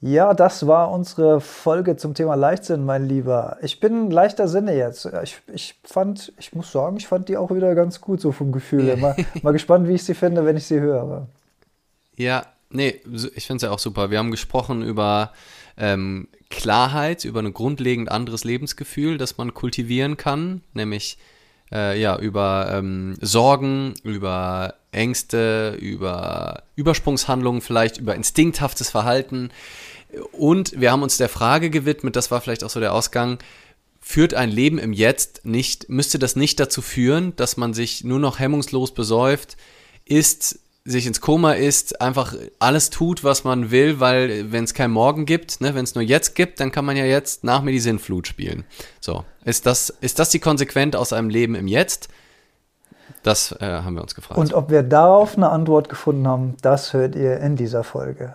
Ja, das war unsere Folge zum Thema Leichtsinn, mein Lieber. Ich bin leichter Sinne jetzt. Ich, ich fand, ich muss sagen, ich fand die auch wieder ganz gut, so vom Gefühl. Mal, mal gespannt, wie ich sie finde, wenn ich sie höre. Ja, nee, ich finde es ja auch super. Wir haben gesprochen über ähm, Klarheit, über ein grundlegend anderes Lebensgefühl, das man kultivieren kann, nämlich äh, ja, über ähm, Sorgen, über Ängste, über Übersprungshandlungen vielleicht, über instinkthaftes Verhalten. Und wir haben uns der Frage gewidmet, das war vielleicht auch so der Ausgang, führt ein Leben im Jetzt nicht, müsste das nicht dazu führen, dass man sich nur noch hemmungslos besäuft, ist sich ins Koma ist, einfach alles tut, was man will, weil wenn es kein Morgen gibt, ne, wenn es nur jetzt gibt, dann kann man ja jetzt nach mir die Sinnflut spielen. So, ist das, ist das die Konsequenz aus einem Leben im Jetzt? Das äh, haben wir uns gefragt. Und ob wir darauf eine Antwort gefunden haben, das hört ihr in dieser Folge.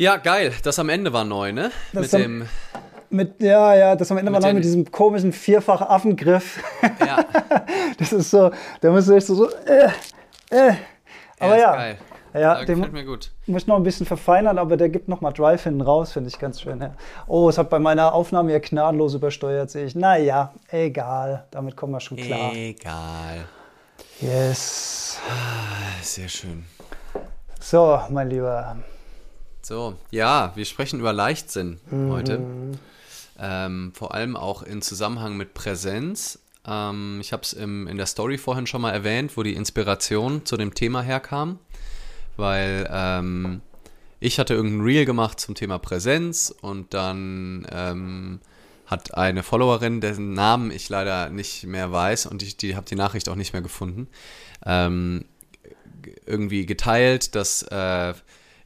Ja, geil. Das am Ende war neu, ne? Das mit am, dem. Mit, ja, ja, das am Ende war neu mit diesem komischen Vierfach-Affengriff. Ja, Das ist so, da musst du echt so, so äh, äh. Aber ist ja, geil. ja, Ja, den gefällt mir gut. muss ich noch ein bisschen verfeinern, aber der gibt noch mal Drive hinten raus, finde ich ganz schön. Ja. Oh, es hat bei meiner Aufnahme hier gnadenlos übersteuert, sehe ich. Naja, egal, damit kommen wir schon klar. Egal. Yes. Sehr schön. So, mein Lieber. So, ja, wir sprechen über Leichtsinn Mhm. heute. Ähm, vor allem auch in Zusammenhang mit Präsenz. Ähm, ich habe es in der Story vorhin schon mal erwähnt, wo die Inspiration zu dem Thema herkam. Weil ähm, ich hatte irgendein Reel gemacht zum Thema Präsenz und dann ähm, hat eine Followerin, dessen Namen ich leider nicht mehr weiß und ich die, habe die Nachricht auch nicht mehr gefunden, ähm, irgendwie geteilt, dass äh,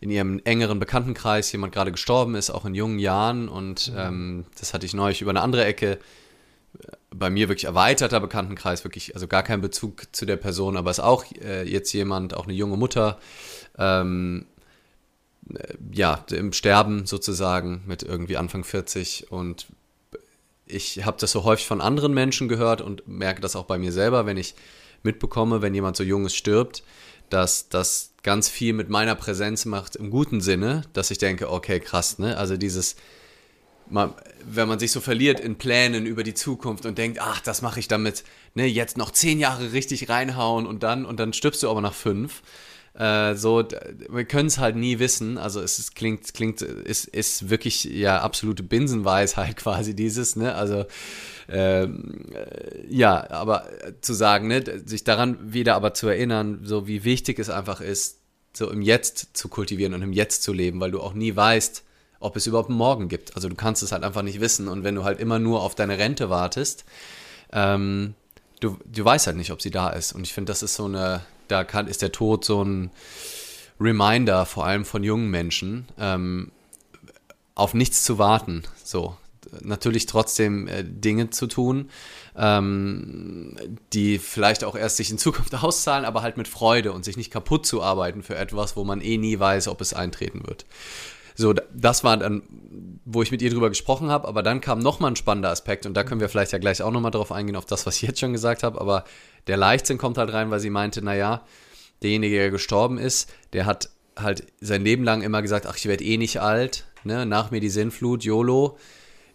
in ihrem engeren Bekanntenkreis jemand gerade gestorben ist, auch in jungen Jahren. Und ähm, das hatte ich neulich über eine andere Ecke. äh, Bei mir wirklich erweiterter Bekanntenkreis, wirklich, also gar kein Bezug zu der Person, aber ist auch äh, jetzt jemand, auch eine junge Mutter, ähm, äh, ja, im Sterben sozusagen mit irgendwie Anfang 40 und ich habe das so häufig von anderen Menschen gehört und merke das auch bei mir selber, wenn ich mitbekomme, wenn jemand so junges stirbt, dass das ganz viel mit meiner Präsenz macht im guten Sinne, dass ich denke, okay, krass, ne? Also dieses man, wenn man sich so verliert in Plänen über die Zukunft und denkt, ach, das mache ich damit, ne, jetzt noch zehn Jahre richtig reinhauen und dann, und dann stirbst du aber nach fünf. Äh, so, wir können es halt nie wissen. Also es ist, klingt, klingt, ist, ist wirklich ja absolute Binsenweisheit quasi dieses, ne? Also ähm, äh, ja, aber zu sagen, ne, sich daran wieder aber zu erinnern, so wie wichtig es einfach ist, so im Jetzt zu kultivieren und im Jetzt zu leben, weil du auch nie weißt, ob es überhaupt einen Morgen gibt. Also du kannst es halt einfach nicht wissen. Und wenn du halt immer nur auf deine Rente wartest, ähm, du, du weißt halt nicht, ob sie da ist. Und ich finde, das ist so eine, da kann, ist der Tod so ein Reminder, vor allem von jungen Menschen, ähm, auf nichts zu warten. So, natürlich trotzdem äh, Dinge zu tun, ähm, die vielleicht auch erst sich in Zukunft auszahlen, aber halt mit Freude und sich nicht kaputt zu arbeiten für etwas, wo man eh nie weiß, ob es eintreten wird. So, das war dann, wo ich mit ihr drüber gesprochen habe, aber dann kam nochmal ein spannender Aspekt und da können wir vielleicht ja gleich auch nochmal drauf eingehen, auf das, was ich jetzt schon gesagt habe, aber der Leichtsinn kommt halt rein, weil sie meinte, naja, derjenige, der gestorben ist, der hat halt sein Leben lang immer gesagt, ach, ich werde eh nicht alt, ne, nach mir die Sinnflut, YOLO,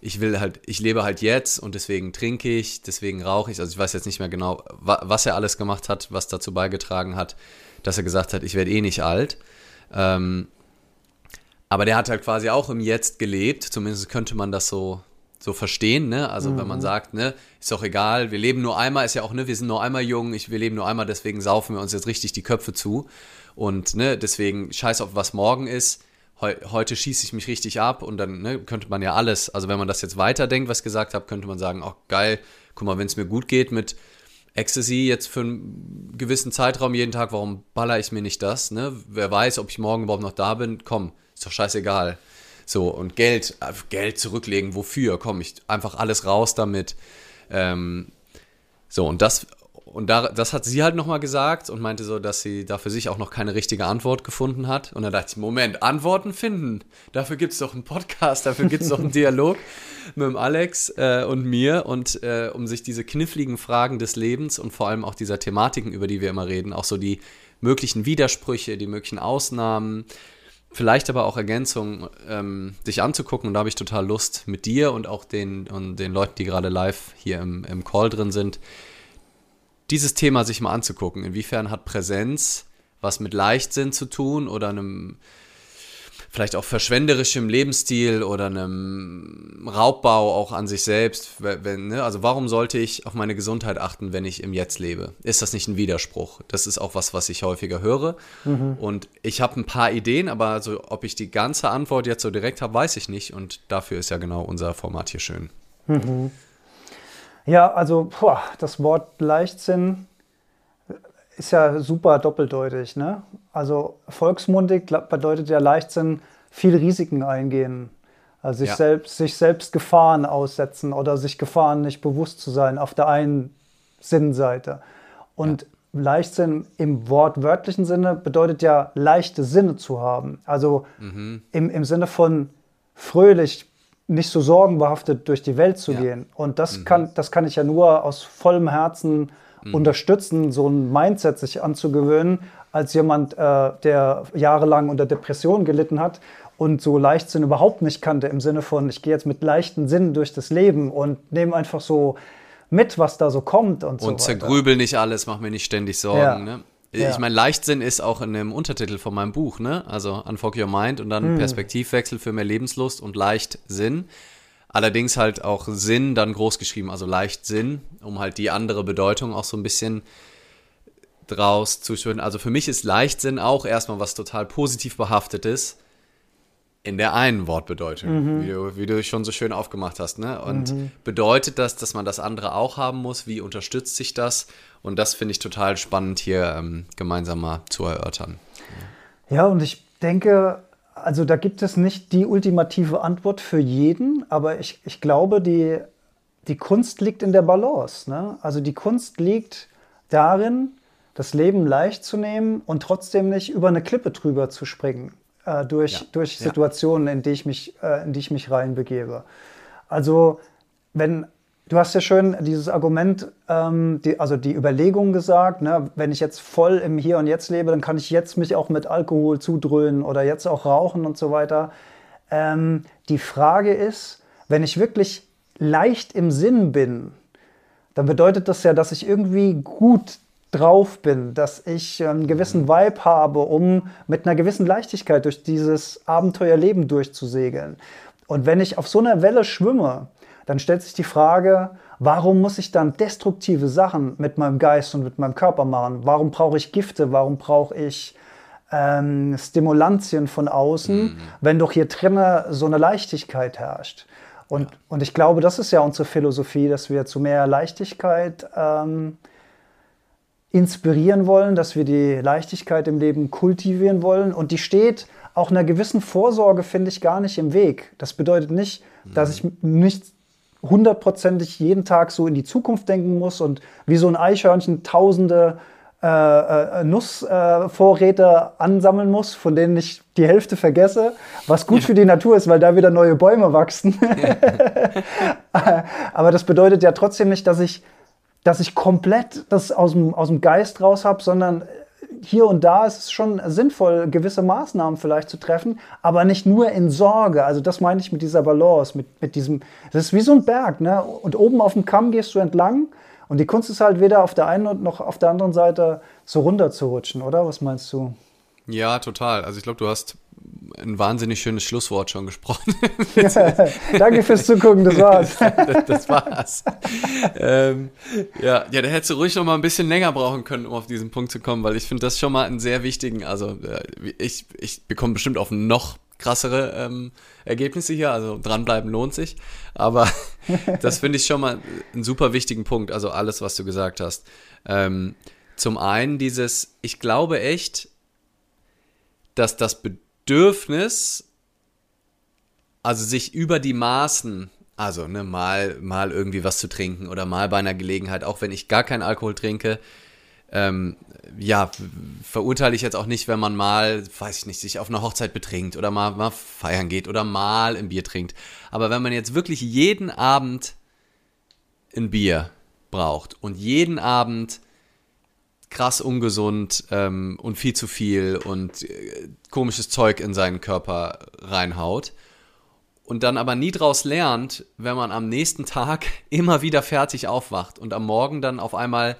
ich will halt, ich lebe halt jetzt und deswegen trinke ich, deswegen rauche ich. Also ich weiß jetzt nicht mehr genau, was er alles gemacht hat, was dazu beigetragen hat, dass er gesagt hat, ich werde eh nicht alt. Ähm, aber der hat halt quasi auch im Jetzt gelebt, zumindest könnte man das so, so verstehen, ne? Also mhm. wenn man mhm. sagt, ne, ist doch egal, wir leben nur einmal, ist ja auch, ne, wir sind nur einmal jung, ich, wir leben nur einmal, deswegen saufen wir uns jetzt richtig die Köpfe zu. Und ne, deswegen scheiß auf was morgen ist heu, heute schieße ich mich richtig ab und dann ne, könnte man ja alles, also wenn man das jetzt weiterdenkt, was ich gesagt habe, könnte man sagen, ach geil, guck mal, wenn es mir gut geht mit Ecstasy jetzt für einen gewissen Zeitraum jeden Tag, warum baller ich mir nicht das? Ne? Wer weiß, ob ich morgen überhaupt noch da bin? Komm, ist doch scheißegal. So, und Geld, äh, Geld zurücklegen, wofür? Komm, ich einfach alles raus damit. Ähm, so, und das und da, das hat sie halt nochmal gesagt und meinte so, dass sie da für sich auch noch keine richtige Antwort gefunden hat. Und dann dachte ich, Moment, Antworten finden. Dafür gibt es doch einen Podcast, dafür gibt es doch einen Dialog mit dem Alex äh, und mir. Und äh, um sich diese kniffligen Fragen des Lebens und vor allem auch dieser Thematiken, über die wir immer reden, auch so die möglichen Widersprüche, die möglichen Ausnahmen, vielleicht aber auch Ergänzungen, ähm, sich anzugucken. Und da habe ich total Lust mit dir und auch den, und den Leuten, die gerade live hier im, im Call drin sind, dieses Thema sich mal anzugucken. Inwiefern hat Präsenz was mit Leichtsinn zu tun oder einem vielleicht auch verschwenderischem Lebensstil oder einem Raubbau auch an sich selbst. Wenn, ne? Also warum sollte ich auf meine Gesundheit achten, wenn ich im Jetzt lebe? Ist das nicht ein Widerspruch? Das ist auch was, was ich häufiger höre. Mhm. Und ich habe ein paar Ideen, aber also, ob ich die ganze Antwort jetzt so direkt habe, weiß ich nicht. Und dafür ist ja genau unser Format hier schön. Mhm. Ja, also boah, das Wort Leichtsinn ist ja super doppeldeutig. Ne? Also volksmundig bedeutet ja Leichtsinn viel Risiken eingehen. Also sich, ja. selbst, sich selbst Gefahren aussetzen oder sich Gefahren nicht bewusst zu sein auf der einen Sinnseite. Und ja. Leichtsinn im wortwörtlichen Sinne bedeutet ja leichte Sinne zu haben. Also mhm. im, im Sinne von fröhlich, nicht so sorgenbehaftet durch die Welt zu ja. gehen. Und das, mhm. kann, das kann ich ja nur aus vollem Herzen mhm. unterstützen, so ein Mindset sich anzugewöhnen, als jemand, äh, der jahrelang unter Depressionen gelitten hat und so Leichtsinn überhaupt nicht kannte, im Sinne von, ich gehe jetzt mit leichten Sinnen durch das Leben und nehme einfach so mit, was da so kommt und, und so. Und zergrübel nicht alles, mach mir nicht ständig Sorgen. Ja. Ne? Ja. Ich meine, Leichtsinn ist auch in dem Untertitel von meinem Buch, ne? Also Unfog Your Mind und dann mhm. Perspektivwechsel für mehr Lebenslust und Leichtsinn. Allerdings halt auch Sinn dann groß geschrieben, also Leichtsinn, um halt die andere Bedeutung auch so ein bisschen draus zu schön. Also für mich ist Leichtsinn auch erstmal was total positiv behaftetes in der einen Wortbedeutung, mhm. wie, du, wie du schon so schön aufgemacht hast. Ne? Und mhm. bedeutet das, dass man das andere auch haben muss? Wie unterstützt sich das? Und das finde ich total spannend hier ähm, gemeinsam mal zu erörtern. Ja, und ich denke, also da gibt es nicht die ultimative Antwort für jeden, aber ich, ich glaube, die, die Kunst liegt in der Balance. Ne? Also die Kunst liegt darin, das Leben leicht zu nehmen und trotzdem nicht über eine Klippe drüber zu springen äh, durch, ja. durch Situationen, in die ich mich, äh, in die ich mich reinbegebe. Also wenn Du hast ja schön dieses Argument, ähm, die, also die Überlegung gesagt, ne, wenn ich jetzt voll im Hier und Jetzt lebe, dann kann ich jetzt mich auch mit Alkohol zudröhnen oder jetzt auch rauchen und so weiter. Ähm, die Frage ist, wenn ich wirklich leicht im Sinn bin, dann bedeutet das ja, dass ich irgendwie gut drauf bin, dass ich einen gewissen Vibe habe, um mit einer gewissen Leichtigkeit durch dieses Abenteuerleben durchzusegeln. Und wenn ich auf so einer Welle schwimme, dann stellt sich die Frage, warum muss ich dann destruktive Sachen mit meinem Geist und mit meinem Körper machen? Warum brauche ich Gifte? Warum brauche ich ähm, Stimulantien von außen, mhm. wenn doch hier drinnen so eine Leichtigkeit herrscht? Und, ja. und ich glaube, das ist ja unsere Philosophie, dass wir zu mehr Leichtigkeit ähm, inspirieren wollen, dass wir die Leichtigkeit im Leben kultivieren wollen. Und die steht auch einer gewissen Vorsorge, finde ich, gar nicht im Weg. Das bedeutet nicht, mhm. dass ich nicht hundertprozentig jeden Tag so in die Zukunft denken muss und wie so ein Eichhörnchen tausende äh, äh, Nussvorräte äh, ansammeln muss, von denen ich die Hälfte vergesse, was gut ja. für die Natur ist, weil da wieder neue Bäume wachsen. Aber das bedeutet ja trotzdem nicht, dass ich, dass ich komplett das aus dem, aus dem Geist raus habe, sondern hier und da ist es schon sinnvoll, gewisse Maßnahmen vielleicht zu treffen, aber nicht nur in Sorge. Also das meine ich mit dieser Balance, mit, mit diesem, das ist wie so ein Berg, ne? Und oben auf dem Kamm gehst du entlang und die Kunst ist halt weder auf der einen noch auf der anderen Seite so runter zu rutschen, oder? Was meinst du? Ja, total. Also ich glaube, du hast ein wahnsinnig schönes Schlusswort schon gesprochen. Danke fürs Zugucken, das war's. das, das, war's. ähm, ja, ja, da hättest du ruhig noch mal ein bisschen länger brauchen können, um auf diesen Punkt zu kommen, weil ich finde das schon mal einen sehr wichtigen, also äh, ich, ich bekomme bestimmt auf noch krassere ähm, Ergebnisse hier, also dranbleiben lohnt sich, aber das finde ich schon mal einen super wichtigen Punkt, also alles, was du gesagt hast. Ähm, zum einen dieses, ich glaube echt, dass das Bedürfnis Bedürfnis, also sich über die Maßen, also ne, mal, mal irgendwie was zu trinken oder mal bei einer Gelegenheit, auch wenn ich gar keinen Alkohol trinke, ähm, ja, verurteile ich jetzt auch nicht, wenn man mal, weiß ich nicht, sich auf einer Hochzeit betrinkt oder mal, mal feiern geht oder mal ein Bier trinkt. Aber wenn man jetzt wirklich jeden Abend ein Bier braucht und jeden Abend krass ungesund ähm, und viel zu viel und äh, komisches Zeug in seinen Körper reinhaut und dann aber nie draus lernt, wenn man am nächsten Tag immer wieder fertig aufwacht und am Morgen dann auf einmal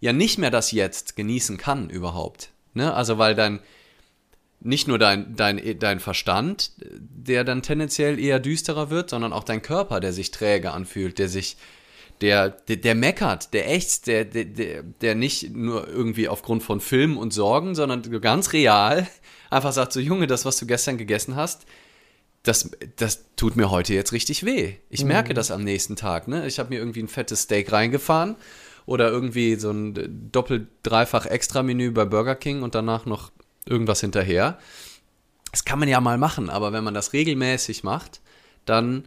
ja nicht mehr das Jetzt genießen kann überhaupt. Ne? Also weil dann nicht nur dein, dein, dein Verstand, der dann tendenziell eher düsterer wird, sondern auch dein Körper, der sich träge anfühlt, der sich der, der, der meckert, der ächzt, der, der, der nicht nur irgendwie aufgrund von Filmen und Sorgen, sondern ganz real einfach sagt so, Junge, das, was du gestern gegessen hast, das, das tut mir heute jetzt richtig weh. Ich mhm. merke das am nächsten Tag. Ne? Ich habe mir irgendwie ein fettes Steak reingefahren oder irgendwie so ein doppelt-dreifach-Extra-Menü bei Burger King und danach noch irgendwas hinterher. Das kann man ja mal machen, aber wenn man das regelmäßig macht, dann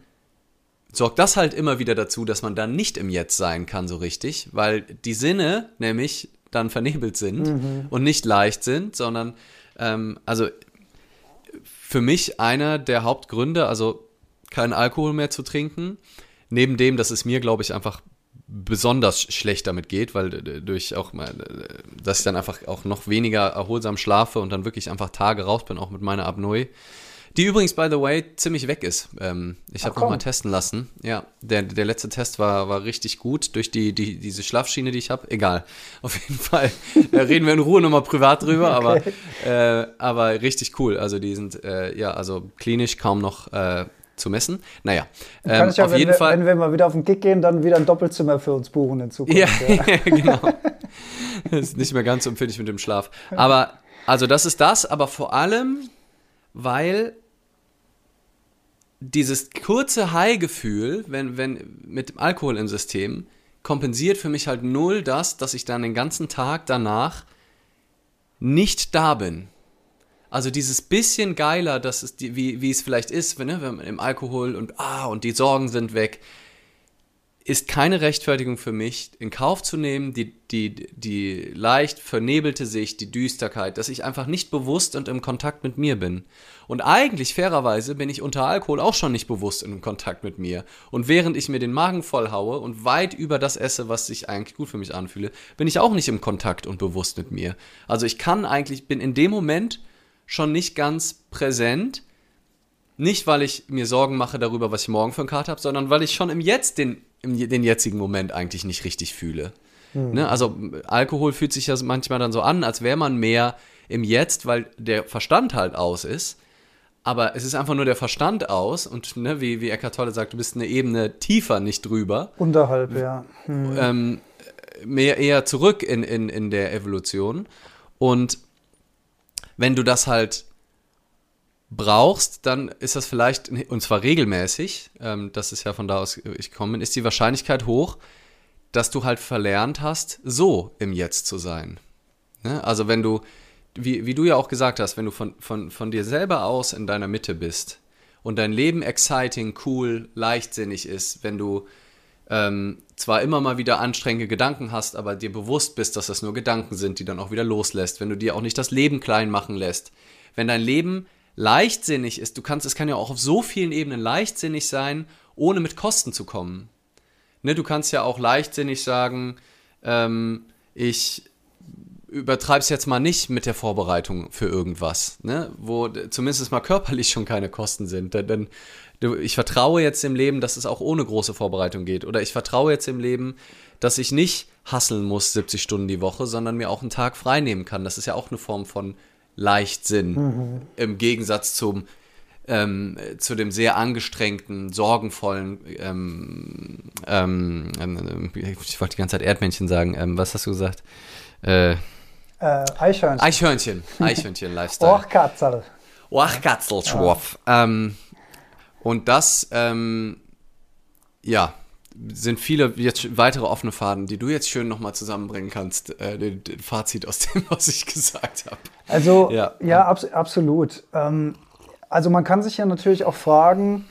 sorgt das halt immer wieder dazu, dass man dann nicht im Jetzt sein kann so richtig, weil die Sinne nämlich dann vernebelt sind mhm. und nicht leicht sind, sondern ähm, also für mich einer der Hauptgründe, also keinen Alkohol mehr zu trinken, neben dem, dass es mir, glaube ich, einfach besonders schlecht damit geht, weil durch auch mal, dass ich dann einfach auch noch weniger erholsam schlafe und dann wirklich einfach Tage raus bin, auch mit meiner Apnoe. Die übrigens, by the way, ziemlich weg ist. Ähm, ich habe nochmal testen lassen. Ja, der, der letzte Test war, war richtig gut durch die, die, diese Schlafschiene, die ich habe. Egal. Auf jeden Fall reden wir in Ruhe nochmal privat drüber, okay. aber, äh, aber richtig cool. Also die sind, äh, ja, also klinisch kaum noch äh, zu messen. Naja, ähm, Kann ich ja, auf jeden wir, Fall. Wenn wir mal wieder auf den Kick gehen, dann wieder ein Doppelzimmer für uns buchen in Zukunft. Ja, ja. genau. Das ist nicht mehr ganz so empfindlich mit dem Schlaf. Aber, also das ist das, aber vor allem, weil dieses kurze High-Gefühl, wenn, wenn mit dem Alkohol im System, kompensiert für mich halt null das, dass ich dann den ganzen Tag danach nicht da bin. Also dieses bisschen geiler, dass es die, wie, wie es vielleicht ist, wenn, ne, wenn man im Alkohol und ah, und die Sorgen sind weg ist keine Rechtfertigung für mich, in Kauf zu nehmen, die, die, die leicht vernebelte Sicht, die Düsterkeit, dass ich einfach nicht bewusst und im Kontakt mit mir bin. Und eigentlich, fairerweise, bin ich unter Alkohol auch schon nicht bewusst im Kontakt mit mir. Und während ich mir den Magen voll haue und weit über das esse, was sich eigentlich gut für mich anfühle, bin ich auch nicht im Kontakt und bewusst mit mir. Also ich kann eigentlich, bin in dem Moment schon nicht ganz präsent, nicht, weil ich mir Sorgen mache darüber, was ich morgen für einen Kater habe, sondern weil ich schon im Jetzt den, im, den jetzigen Moment eigentlich nicht richtig fühle. Mhm. Ne? Also Alkohol fühlt sich ja manchmal dann so an, als wäre man mehr im Jetzt, weil der Verstand halt aus ist. Aber es ist einfach nur der Verstand aus und ne, wie, wie Eckhart Tolle sagt, du bist eine Ebene tiefer, nicht drüber. Unterhalb, ja. Hm. Ähm, mehr eher zurück in, in, in der Evolution. Und wenn du das halt brauchst, dann ist das vielleicht, und zwar regelmäßig, ähm, das ist ja von da aus ich komme, ist die Wahrscheinlichkeit hoch, dass du halt verlernt hast, so im Jetzt zu sein. Ne? Also wenn du, wie, wie du ja auch gesagt hast, wenn du von, von, von dir selber aus in deiner Mitte bist und dein Leben exciting, cool, leichtsinnig ist, wenn du ähm, zwar immer mal wieder anstrengende Gedanken hast, aber dir bewusst bist, dass das nur Gedanken sind, die dann auch wieder loslässt, wenn du dir auch nicht das Leben klein machen lässt, wenn dein Leben leichtsinnig ist, du kannst, es kann ja auch auf so vielen Ebenen leichtsinnig sein, ohne mit Kosten zu kommen. Ne, du kannst ja auch leichtsinnig sagen, ähm, ich übertreibe es jetzt mal nicht mit der Vorbereitung für irgendwas, ne? wo zumindest mal körperlich schon keine Kosten sind. Denn ich vertraue jetzt im Leben, dass es auch ohne große Vorbereitung geht. Oder ich vertraue jetzt im Leben, dass ich nicht hasseln muss 70 Stunden die Woche, sondern mir auch einen Tag frei nehmen kann. Das ist ja auch eine Form von Leichtsinn. Mhm. Im Gegensatz zum ähm, zu dem sehr angestrengten, sorgenvollen, ähm, ähm, ähm ich wollte die ganze Zeit Erdmännchen sagen, ähm, was hast du gesagt? Äh, äh, Eichhörnchen. Eichhörnchen, Eichhörnchen-Lifestyle. Orchkatzel. Orchkatzelschwurf. Ja. Ähm, und das, ja, sind viele jetzt weitere offene Faden, die du jetzt schön nochmal zusammenbringen kannst, äh, den, den, Fazit aus dem, was ich gesagt habe. Also, ja, ja abs absolut. Ähm, also man kann sich ja natürlich auch fragen,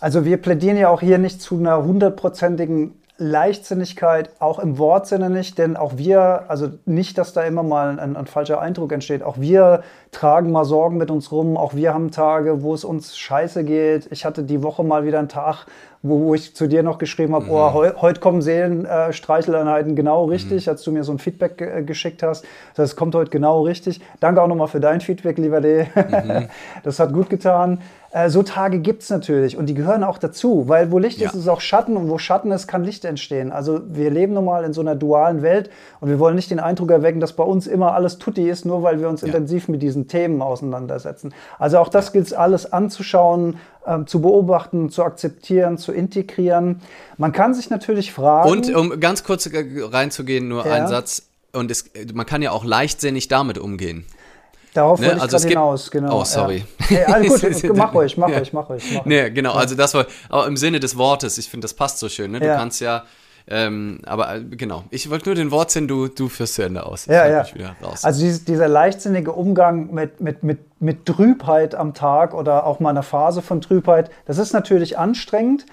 also wir plädieren ja auch hier nicht zu einer hundertprozentigen Leichtsinnigkeit, auch im Wortsinne nicht, denn auch wir, also nicht, dass da immer mal ein, ein, falscher Eindruck entsteht, auch wir tragen mal Sorgen mit uns rum, auch wir haben Tage, wo es uns scheiße geht. Ich hatte die Woche mal wieder einen Tag, wo, wo ich zu dir noch geschrieben habe, mhm. oh, heu, heute kommen Seelenstreicheleinheiten äh, genau richtig, mhm. als du mir so ein Feedback äh, geschickt hast. Das kommt heute genau richtig. Danke auch nochmal für dein Feedback, lieber D. Mhm. Das hat gut getan. Äh, so Tage gibt es natürlich und die gehören auch dazu, weil wo Licht ja. ist, ist auch Schatten und wo Schatten ist, kann Licht entstehen. Also wir leben nun mal in so einer dualen Welt und wir wollen nicht den Eindruck erwecken, dass bei uns immer alles tutti ist, nur weil wir uns ja. intensiv mit diesen Themen auseinandersetzen. Also auch das gilt es alles anzuschauen, ähm, zu beobachten, zu akzeptieren, zu integrieren. Man kann sich natürlich fragen. Und um ganz kurz äh, reinzugehen, nur ja. ein Satz. Und es, man kann ja auch leichtsinnig damit umgehen. Darauf ne? wollte ich also gerade hinaus, genau. Oh, sorry. Ja. Hey, also gut, mach ruhig, mach ruhig, mach ruhig. Mach nee, genau, also das war, aber im Sinne des Wortes, ich finde, das passt so schön. Ne? Du ja. kannst ja, ähm, aber äh, genau, ich wollte nur den Wortsinn, du, du führst zu Ende aus. Ich ja, ja. Also dieses, dieser leichtsinnige Umgang mit, mit, mit, mit Trübheit am Tag oder auch mal einer Phase von Trübheit, das ist natürlich anstrengend,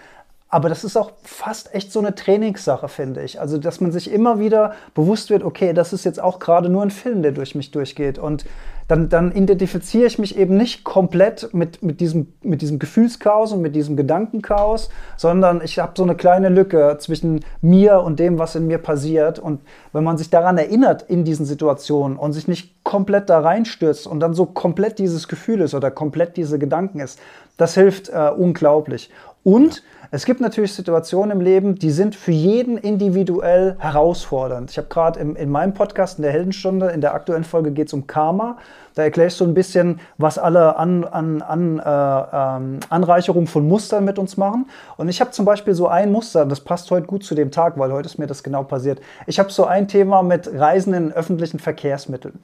aber das ist auch fast echt so eine Trainingssache, finde ich. Also, dass man sich immer wieder bewusst wird, okay, das ist jetzt auch gerade nur ein Film, der durch mich durchgeht. Und dann, dann identifiziere ich mich eben nicht komplett mit, mit, diesem, mit diesem Gefühlschaos und mit diesem Gedankenchaos, sondern ich habe so eine kleine Lücke zwischen mir und dem, was in mir passiert. Und wenn man sich daran erinnert in diesen Situationen und sich nicht komplett da reinstürzt und dann so komplett dieses Gefühl ist oder komplett diese Gedanken ist, das hilft äh, unglaublich. Und es gibt natürlich Situationen im Leben, die sind für jeden individuell herausfordernd. Ich habe gerade in meinem Podcast in der Heldenstunde, in der aktuellen Folge geht es um Karma. Da erkläre ich so ein bisschen, was alle an, an, an, äh, ähm, Anreicherungen von Mustern mit uns machen. Und ich habe zum Beispiel so ein Muster, das passt heute gut zu dem Tag, weil heute ist mir das genau passiert. Ich habe so ein Thema mit Reisen in öffentlichen Verkehrsmitteln.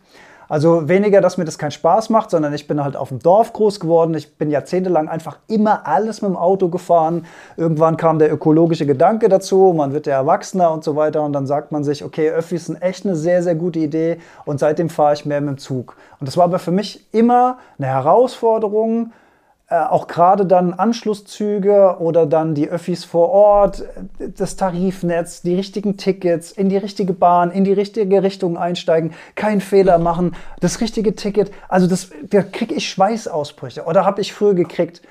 Also weniger, dass mir das keinen Spaß macht, sondern ich bin halt auf dem Dorf groß geworden. Ich bin jahrzehntelang einfach immer alles mit dem Auto gefahren. Irgendwann kam der ökologische Gedanke dazu, man wird ja erwachsener und so weiter. Und dann sagt man sich, okay, Öffis sind echt eine sehr, sehr gute Idee. Und seitdem fahre ich mehr mit dem Zug. Und das war aber für mich immer eine Herausforderung, auch gerade dann Anschlusszüge oder dann die Öffis vor Ort, das Tarifnetz, die richtigen Tickets, in die richtige Bahn, in die richtige Richtung einsteigen, keinen Fehler machen, das richtige Ticket. Also das, da kriege ich Schweißausbrüche oder habe ich früher gekriegt.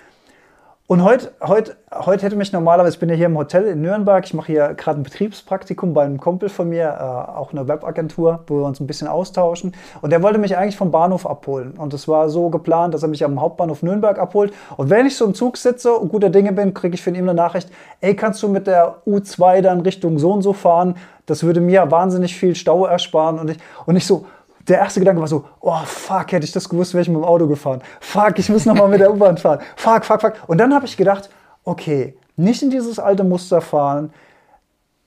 Und heute, heute, heute hätte mich normalerweise, ich bin ja hier im Hotel in Nürnberg, ich mache hier gerade ein Betriebspraktikum bei einem Kumpel von mir, äh, auch eine Webagentur, wo wir uns ein bisschen austauschen. Und der wollte mich eigentlich vom Bahnhof abholen. Und es war so geplant, dass er mich am Hauptbahnhof Nürnberg abholt. Und wenn ich so im Zug sitze und guter Dinge bin, kriege ich von ihm eine Nachricht, ey, kannst du mit der U2 dann Richtung so und so fahren? Das würde mir wahnsinnig viel Stau ersparen. Und ich, und ich so, der erste Gedanke war so, oh fuck, hätte ich das gewusst, wäre ich mit dem Auto gefahren. Fuck, ich muss nochmal mit der U-Bahn fahren. Fuck, fuck, fuck. Und dann habe ich gedacht, okay, nicht in dieses alte Muster fahren.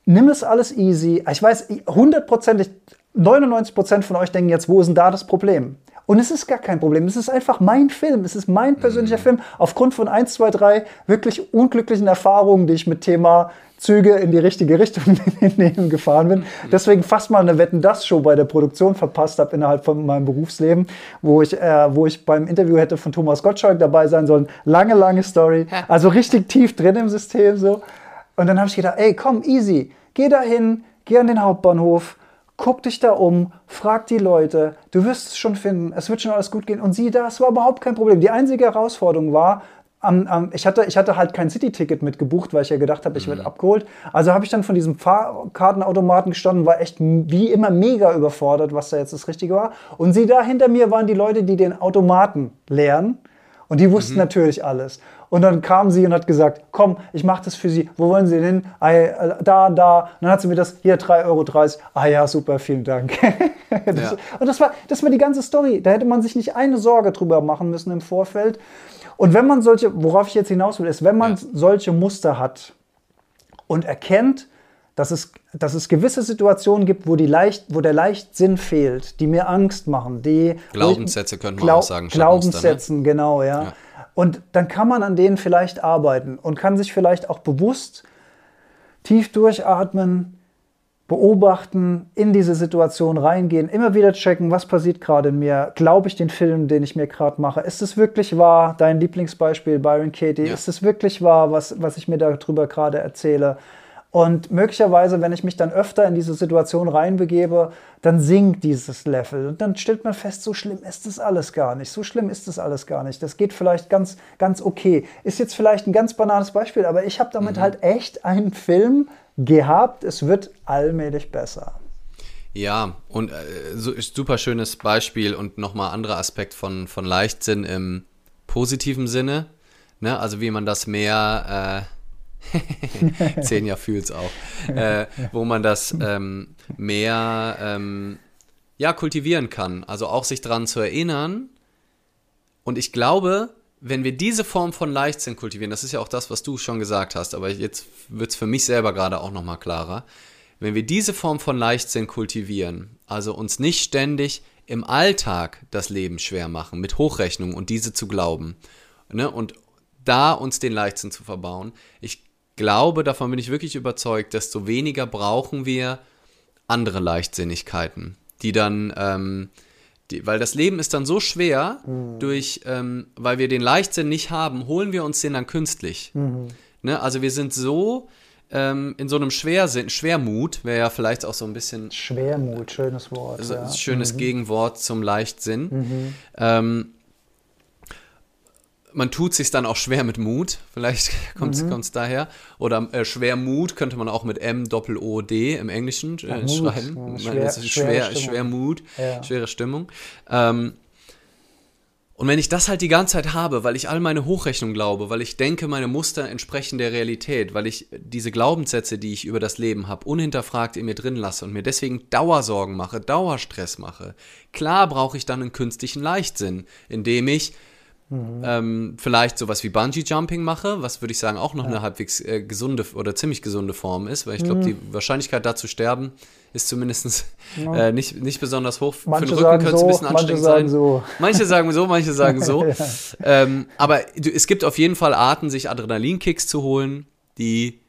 Nimm es alles easy. Ich weiß, hundertprozentig, 99 Prozent von euch denken jetzt, wo ist denn da das Problem? Und es ist gar kein Problem. Es ist einfach mein Film. Es ist mein persönlicher mhm. Film. Aufgrund von 1, 2, 3 wirklich unglücklichen Erfahrungen, die ich mit Thema Züge in die richtige Richtung gefahren bin. Deswegen fast mal eine Wetten das Show bei der Produktion verpasst habe innerhalb von meinem Berufsleben, wo ich, äh, wo ich beim Interview hätte von Thomas Gottschalk dabei sein sollen. Lange, lange Story. Also richtig tief drin im System so. Und dann habe ich gedacht, ey, komm, easy. Geh da hin, geh an den Hauptbahnhof, guck dich da um, frag die Leute, du wirst es schon finden, es wird schon alles gut gehen. Und sieh da, es war überhaupt kein Problem. Die einzige Herausforderung war, am, am, ich, hatte, ich hatte halt kein City-Ticket mitgebucht, weil ich ja gedacht habe, ich werde mhm. abgeholt. Also habe ich dann von diesem Fahrkartenautomaten gestanden, war echt wie immer mega überfordert, was da jetzt das Richtige war. Und sie da hinter mir waren die Leute, die den Automaten leeren. Und die wussten mhm. natürlich alles. Und dann kam sie und hat gesagt, komm, ich mache das für Sie. Wo wollen Sie denn hin? Ah, da, da. Und dann hat sie mir das, hier 3,30 Euro. Ah ja, super, vielen Dank. das, ja. Und das war, das war die ganze Story. Da hätte man sich nicht eine Sorge drüber machen müssen im Vorfeld. Und wenn man solche, worauf ich jetzt hinaus will, ist, wenn man ja. solche Muster hat und erkennt, dass es, dass es gewisse Situationen gibt, wo, die Leicht, wo der Leichtsinn fehlt, die mir Angst machen. Die, Glaubenssätze könnte man Glaub, auch sagen. Glaubenssätzen, ne? genau, ja. ja. Und dann kann man an denen vielleicht arbeiten und kann sich vielleicht auch bewusst tief durchatmen, beobachten, in diese Situation reingehen, immer wieder checken, was passiert gerade in mir, glaube ich den Film, den ich mir gerade mache, ist es wirklich wahr, dein Lieblingsbeispiel Byron Katie, ja. ist es wirklich wahr, was, was ich mir darüber gerade erzähle? Und möglicherweise, wenn ich mich dann öfter in diese Situation reinbegebe, dann sinkt dieses Level. Und dann stellt man fest, so schlimm ist das alles gar nicht. So schlimm ist das alles gar nicht. Das geht vielleicht ganz, ganz okay. Ist jetzt vielleicht ein ganz banales Beispiel, aber ich habe damit mhm. halt echt einen Film gehabt. Es wird allmählich besser. Ja, und äh, so, super schönes Beispiel und nochmal anderer Aspekt von, von Leichtsinn im positiven Sinne. Ne? Also wie man das mehr, zehn Jahr fühlt's auch, äh, wo man das ähm, mehr ähm, ja, kultivieren kann. Also auch sich daran zu erinnern. Und ich glaube, wenn wir diese Form von Leichtsinn kultivieren, das ist ja auch das, was du schon gesagt hast, aber jetzt wird es für mich selber gerade auch nochmal klarer. Wenn wir diese Form von Leichtsinn kultivieren, also uns nicht ständig im Alltag das Leben schwer machen, mit Hochrechnung und diese zu glauben, ne, und da uns den Leichtsinn zu verbauen, ich glaube, davon bin ich wirklich überzeugt, desto weniger brauchen wir andere Leichtsinnigkeiten, die dann ähm, die, weil das Leben ist dann so schwer, mhm. durch, ähm, weil wir den Leichtsinn nicht haben, holen wir uns den dann künstlich. Mhm. Ne? Also wir sind so ähm, in so einem Schwersinn, Schwermut wäre ja vielleicht auch so ein bisschen. Schwermut, schönes Wort. Also, ja. Schönes mhm. Gegenwort zum Leichtsinn. Man tut sich dann auch schwer mit Mut, vielleicht kommt es mhm. daher. Oder äh, Schwermut könnte man auch mit M Doppel O D im Englischen äh, ja, schreiben. Ja, schwer, das ist schwer, schwer Schwermut, ja. schwere Stimmung. Ähm, und wenn ich das halt die ganze Zeit habe, weil ich all meine Hochrechnung glaube, weil ich denke, meine Muster entsprechen der Realität, weil ich diese Glaubenssätze, die ich über das Leben habe, unhinterfragt in mir drin lasse und mir deswegen Dauersorgen mache, Dauerstress mache, klar brauche ich dann einen künstlichen Leichtsinn, indem ich Mhm. Ähm, vielleicht sowas wie Bungee Jumping mache, was würde ich sagen auch noch ja. eine halbwegs äh, gesunde oder ziemlich gesunde Form ist, weil ich glaube, mhm. die Wahrscheinlichkeit da zu sterben ist zumindest ja. äh, nicht, nicht besonders hoch. Manche Für den Rücken könnte es ein bisschen anstrengend sein. So. Manche sagen so, manche sagen so. ja. ähm, aber es gibt auf jeden Fall Arten, sich Adrenalinkicks zu holen, die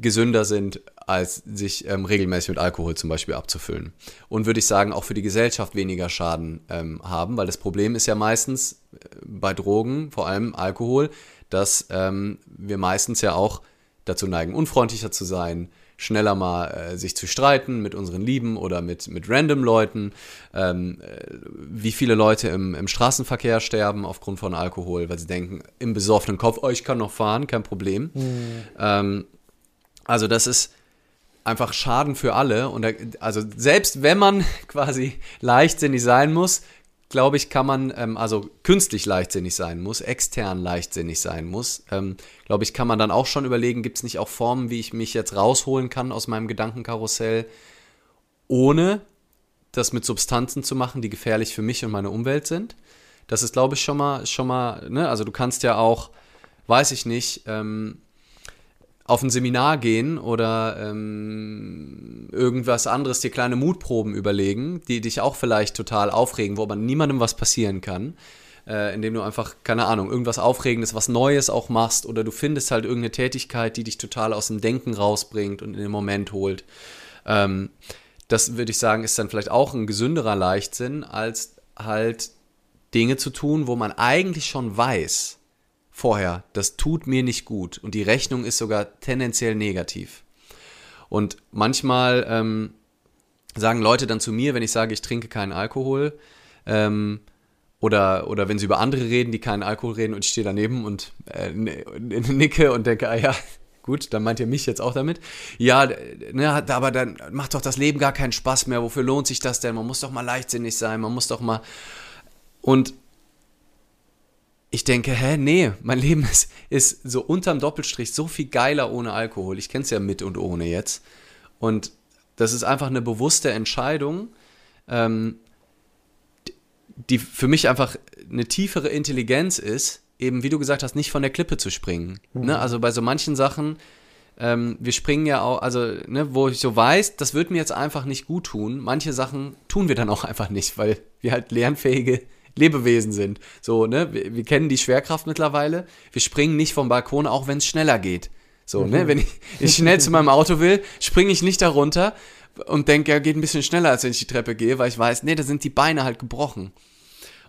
gesünder sind, als sich ähm, regelmäßig mit Alkohol zum Beispiel abzufüllen. Und würde ich sagen, auch für die Gesellschaft weniger Schaden ähm, haben, weil das Problem ist ja meistens äh, bei Drogen, vor allem Alkohol, dass ähm, wir meistens ja auch dazu neigen, unfreundlicher zu sein, schneller mal äh, sich zu streiten mit unseren Lieben oder mit, mit random Leuten, ähm, äh, wie viele Leute im, im Straßenverkehr sterben aufgrund von Alkohol, weil sie denken, im besoffenen Kopf, oh, ich kann noch fahren, kein Problem. Mhm. Ähm, also das ist einfach Schaden für alle. Und da, also selbst wenn man quasi leichtsinnig sein muss, glaube ich, kann man, ähm, also künstlich leichtsinnig sein muss, extern leichtsinnig sein muss, ähm, glaube ich, kann man dann auch schon überlegen, gibt es nicht auch Formen, wie ich mich jetzt rausholen kann aus meinem Gedankenkarussell, ohne das mit Substanzen zu machen, die gefährlich für mich und meine Umwelt sind. Das ist, glaube ich, schon mal, schon mal, ne? Also du kannst ja auch, weiß ich nicht, ähm, auf ein Seminar gehen oder ähm, irgendwas anderes, dir kleine Mutproben überlegen, die dich auch vielleicht total aufregen, wo aber niemandem was passieren kann, äh, indem du einfach, keine Ahnung, irgendwas Aufregendes, was Neues auch machst oder du findest halt irgendeine Tätigkeit, die dich total aus dem Denken rausbringt und in den Moment holt. Ähm, das würde ich sagen, ist dann vielleicht auch ein gesünderer Leichtsinn, als halt Dinge zu tun, wo man eigentlich schon weiß, vorher, das tut mir nicht gut und die Rechnung ist sogar tendenziell negativ. Und manchmal ähm, sagen Leute dann zu mir, wenn ich sage, ich trinke keinen Alkohol, ähm, oder, oder wenn sie über andere reden, die keinen Alkohol reden und ich stehe daneben und äh, nicke und denke, ah ja, gut, dann meint ihr mich jetzt auch damit. Ja, ne, aber dann macht doch das Leben gar keinen Spaß mehr. Wofür lohnt sich das denn? Man muss doch mal leichtsinnig sein, man muss doch mal. Und ich denke, hä, nee, mein Leben ist, ist so unterm Doppelstrich so viel geiler ohne Alkohol. Ich kenne es ja mit und ohne jetzt. Und das ist einfach eine bewusste Entscheidung, ähm, die für mich einfach eine tiefere Intelligenz ist, eben wie du gesagt hast, nicht von der Klippe zu springen. Mhm. Ne? Also bei so manchen Sachen, ähm, wir springen ja auch, also ne, wo ich so weiß, das wird mir jetzt einfach nicht gut tun. Manche Sachen tun wir dann auch einfach nicht, weil wir halt lernfähige Lebewesen sind. So, ne? Wir, wir, kennen die Schwerkraft mittlerweile. Wir springen nicht vom Balkon, auch wenn es schneller geht. So, ne? mhm. ne? Wenn ich, ich schnell zu meinem Auto will, springe ich nicht darunter und denke, er geht ein bisschen schneller, als wenn ich die Treppe gehe, weil ich weiß, nee, da sind die Beine halt gebrochen.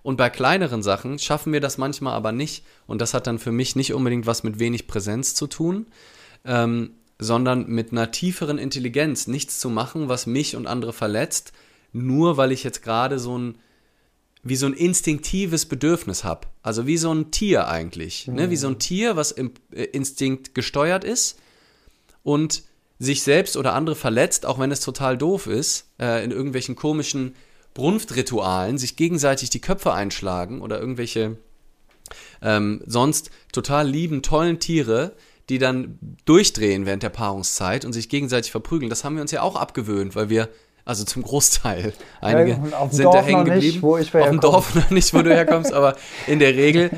Und bei kleineren Sachen schaffen wir das manchmal aber nicht. Und das hat dann für mich nicht unbedingt was mit wenig Präsenz zu tun, ähm, sondern mit einer tieferen Intelligenz, nichts zu machen, was mich und andere verletzt, nur weil ich jetzt gerade so ein wie so ein instinktives Bedürfnis habe. Also wie so ein Tier eigentlich. Mhm. Ne? Wie so ein Tier, was im äh, Instinkt gesteuert ist und sich selbst oder andere verletzt, auch wenn es total doof ist, äh, in irgendwelchen komischen Brunftritualen, sich gegenseitig die Köpfe einschlagen oder irgendwelche ähm, sonst total lieben, tollen Tiere, die dann durchdrehen während der Paarungszeit und sich gegenseitig verprügeln. Das haben wir uns ja auch abgewöhnt, weil wir also zum Großteil. Einige ja, sind Dorf da hängen geblieben. Nicht, wo ich auf dem Dorf noch nicht, wo du herkommst, aber in der Regel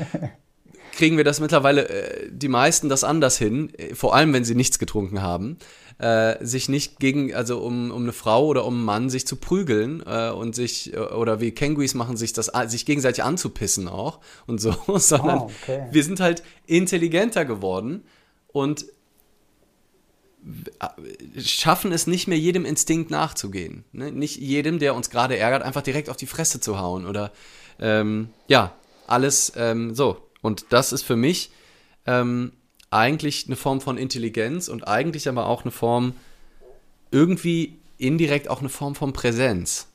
kriegen wir das mittlerweile, äh, die meisten das anders hin, vor allem wenn sie nichts getrunken haben, äh, sich nicht gegen, also um, um eine Frau oder um einen Mann sich zu prügeln äh, und sich, äh, oder wie Kenguis machen, sich das, sich gegenseitig anzupissen auch und so, sondern oh, okay. wir sind halt intelligenter geworden und schaffen es nicht mehr jedem Instinkt nachzugehen. Ne? Nicht jedem, der uns gerade ärgert, einfach direkt auf die Fresse zu hauen oder ähm, ja, alles ähm, so. Und das ist für mich ähm, eigentlich eine Form von Intelligenz und eigentlich aber auch eine Form, irgendwie indirekt auch eine Form von Präsenz.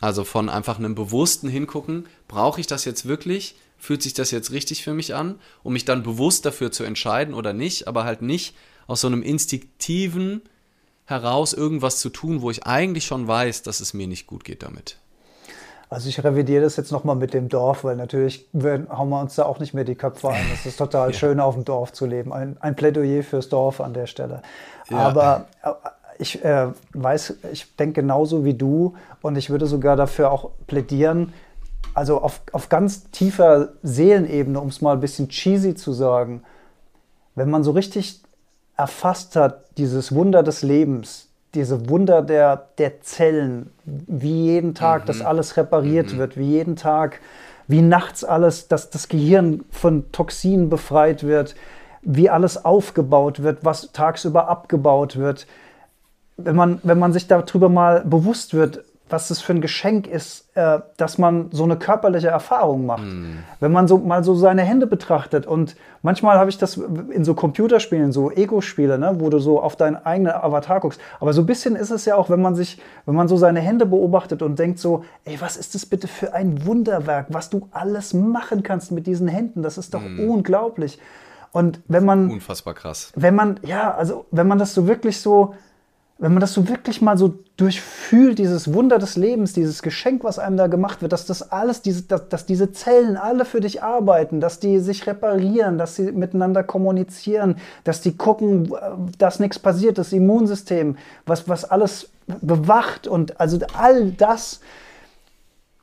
Also von einfach einem bewussten Hingucken, brauche ich das jetzt wirklich? Fühlt sich das jetzt richtig für mich an? Um mich dann bewusst dafür zu entscheiden oder nicht, aber halt nicht aus so einem instinktiven heraus irgendwas zu tun, wo ich eigentlich schon weiß, dass es mir nicht gut geht damit. Also ich revidiere das jetzt nochmal mit dem Dorf, weil natürlich hauen wir uns da auch nicht mehr die Köpfe ein. Es ist total ja. schön, auf dem Dorf zu leben. Ein, ein Plädoyer fürs Dorf an der Stelle. Ja. Aber äh, ich äh, weiß, ich denke genauso wie du und ich würde sogar dafür auch plädieren, also auf, auf ganz tiefer Seelenebene, um es mal ein bisschen cheesy zu sagen, wenn man so richtig erfasst hat, dieses Wunder des Lebens, diese Wunder der, der Zellen, wie jeden Tag mhm. das alles repariert mhm. wird, wie jeden Tag, wie nachts alles, dass das Gehirn von Toxinen befreit wird, wie alles aufgebaut wird, was tagsüber abgebaut wird. Wenn man, wenn man sich darüber mal bewusst wird, was das für ein Geschenk ist, äh, dass man so eine körperliche Erfahrung macht. Mm. Wenn man so mal so seine Hände betrachtet und manchmal habe ich das in so Computerspielen, so Ego-Spiele, ne, wo du so auf deinen eigenen Avatar guckst. Aber so ein bisschen ist es ja auch, wenn man sich, wenn man so seine Hände beobachtet und denkt so, ey, was ist das bitte für ein Wunderwerk, was du alles machen kannst mit diesen Händen? Das ist doch mm. unglaublich. Und wenn man unfassbar krass. Wenn man ja, also wenn man das so wirklich so wenn man das so wirklich mal so durchfühlt, dieses Wunder des Lebens, dieses Geschenk, was einem da gemacht wird, dass das alles, diese, dass, dass diese Zellen alle für dich arbeiten, dass die sich reparieren, dass sie miteinander kommunizieren, dass die gucken, dass nichts passiert, das Immunsystem, was, was alles bewacht und also all das,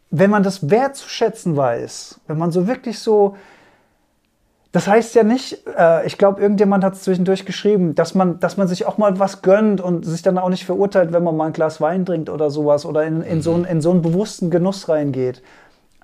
wenn man das wertzuschätzen weiß, wenn man so wirklich so das heißt ja nicht, äh, ich glaube, irgendjemand hat es zwischendurch geschrieben, dass man, dass man sich auch mal was gönnt und sich dann auch nicht verurteilt, wenn man mal ein Glas Wein trinkt oder sowas oder in, in, so, einen, in so einen bewussten Genuss reingeht.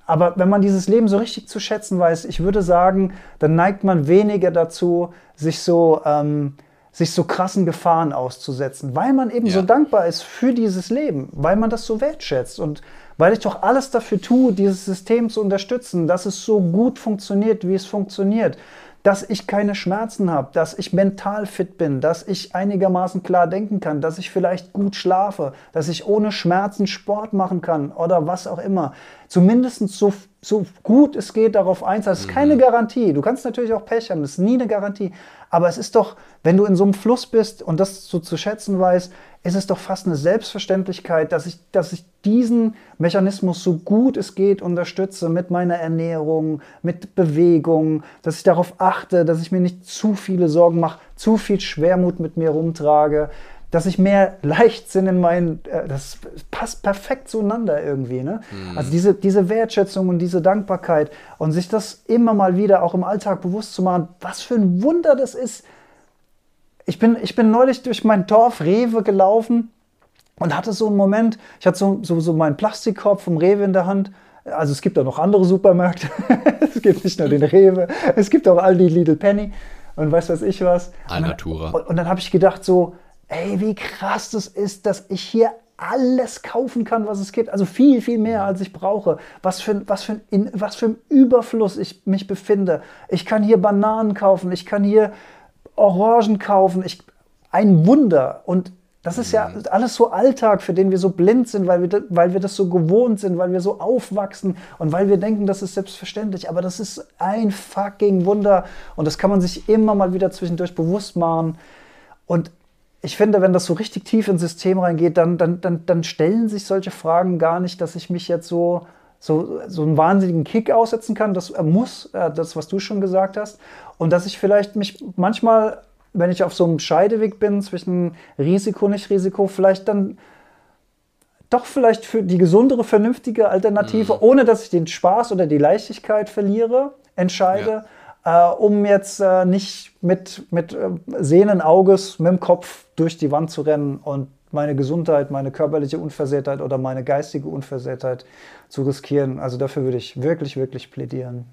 Aber wenn man dieses Leben so richtig zu schätzen weiß, ich würde sagen, dann neigt man weniger dazu, sich so, ähm, sich so krassen Gefahren auszusetzen, weil man eben ja. so dankbar ist für dieses Leben, weil man das so wertschätzt. Und weil ich doch alles dafür tue, dieses System zu unterstützen, dass es so gut funktioniert, wie es funktioniert, dass ich keine Schmerzen habe, dass ich mental fit bin, dass ich einigermaßen klar denken kann, dass ich vielleicht gut schlafe, dass ich ohne Schmerzen Sport machen kann oder was auch immer. Zumindest so, so gut es geht darauf einzahlen. Das ist keine mhm. Garantie. Du kannst natürlich auch Pech haben, das ist nie eine Garantie. Aber es ist doch, wenn du in so einem Fluss bist und das so zu schätzen weißt, ist es doch fast eine Selbstverständlichkeit, dass ich, dass ich diesen Mechanismus so gut es geht unterstütze mit meiner Ernährung, mit Bewegung, dass ich darauf achte, dass ich mir nicht zu viele Sorgen mache, zu viel Schwermut mit mir rumtrage, dass ich mehr Leichtsinn in meinen, äh, das passt perfekt zueinander irgendwie. Ne? Mhm. Also diese, diese Wertschätzung und diese Dankbarkeit und sich das immer mal wieder auch im Alltag bewusst zu machen, was für ein Wunder das ist, ich bin, ich bin neulich durch mein Dorf Rewe gelaufen und hatte so einen Moment, ich hatte so, so, so meinen Plastikkorb vom Rewe in der Hand. Also es gibt auch noch andere Supermärkte. es gibt nicht nur den Rewe, es gibt auch Aldi, Lidl, Penny und weiß was ich was. Alnatura. Und, und dann habe ich gedacht so, ey, wie krass das ist, dass ich hier alles kaufen kann, was es gibt. Also viel, viel mehr, als ich brauche. Was für, was für, in, was für ein Überfluss ich mich befinde. Ich kann hier Bananen kaufen, ich kann hier Orangen kaufen. Ich, ein Wunder. Und das ist ja mhm. alles so Alltag, für den wir so blind sind, weil wir, weil wir das so gewohnt sind, weil wir so aufwachsen und weil wir denken, das ist selbstverständlich. Aber das ist ein fucking Wunder und das kann man sich immer mal wieder zwischendurch bewusst machen. Und ich finde, wenn das so richtig tief ins System reingeht, dann, dann, dann, dann stellen sich solche Fragen gar nicht, dass ich mich jetzt so, so, so einen wahnsinnigen Kick aussetzen kann. Das muss, äh, das, was du schon gesagt hast. Und dass ich vielleicht mich manchmal, wenn ich auf so einem Scheideweg bin zwischen Risiko, nicht Risiko, vielleicht dann doch vielleicht für die gesundere, vernünftige Alternative, mhm. ohne dass ich den Spaß oder die Leichtigkeit verliere, entscheide, ja. Äh, um jetzt äh, nicht mit, mit äh, sehenden Auges, mit dem Kopf durch die Wand zu rennen und meine Gesundheit, meine körperliche Unversehrtheit oder meine geistige Unversehrtheit zu riskieren. Also dafür würde ich wirklich, wirklich plädieren.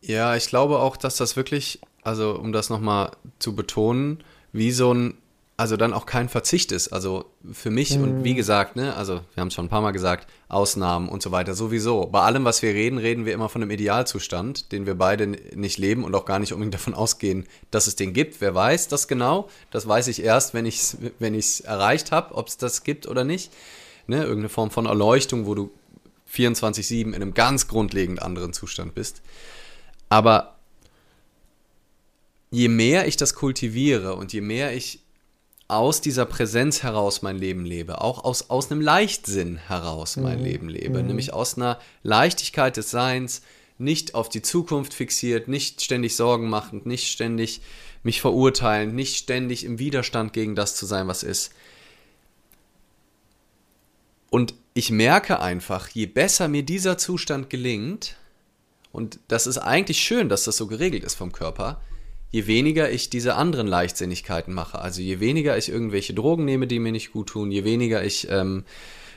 Ja, ich glaube auch, dass das wirklich, also um das nochmal zu betonen, wie so ein, also dann auch kein Verzicht ist. Also für mich mhm. und wie gesagt, ne, also wir haben es schon ein paar Mal gesagt, Ausnahmen und so weiter sowieso. Bei allem, was wir reden, reden wir immer von einem Idealzustand, den wir beide nicht leben und auch gar nicht unbedingt davon ausgehen, dass es den gibt. Wer weiß das genau? Das weiß ich erst, wenn ich es wenn ich's erreicht habe, ob es das gibt oder nicht. Ne, irgendeine Form von Erleuchtung, wo du 24-7 in einem ganz grundlegend anderen Zustand bist. Aber je mehr ich das kultiviere und je mehr ich aus dieser Präsenz heraus mein Leben lebe, auch aus, aus einem Leichtsinn heraus mein mhm. Leben lebe, mhm. nämlich aus einer Leichtigkeit des Seins, nicht auf die Zukunft fixiert, nicht ständig Sorgen machend, nicht ständig mich verurteilen, nicht ständig im Widerstand gegen das zu sein, was ist. Und ich merke einfach, je besser mir dieser Zustand gelingt, und das ist eigentlich schön, dass das so geregelt ist vom Körper, je weniger ich diese anderen Leichtsinnigkeiten mache. Also je weniger ich irgendwelche Drogen nehme, die mir nicht gut tun, je weniger ich, ähm,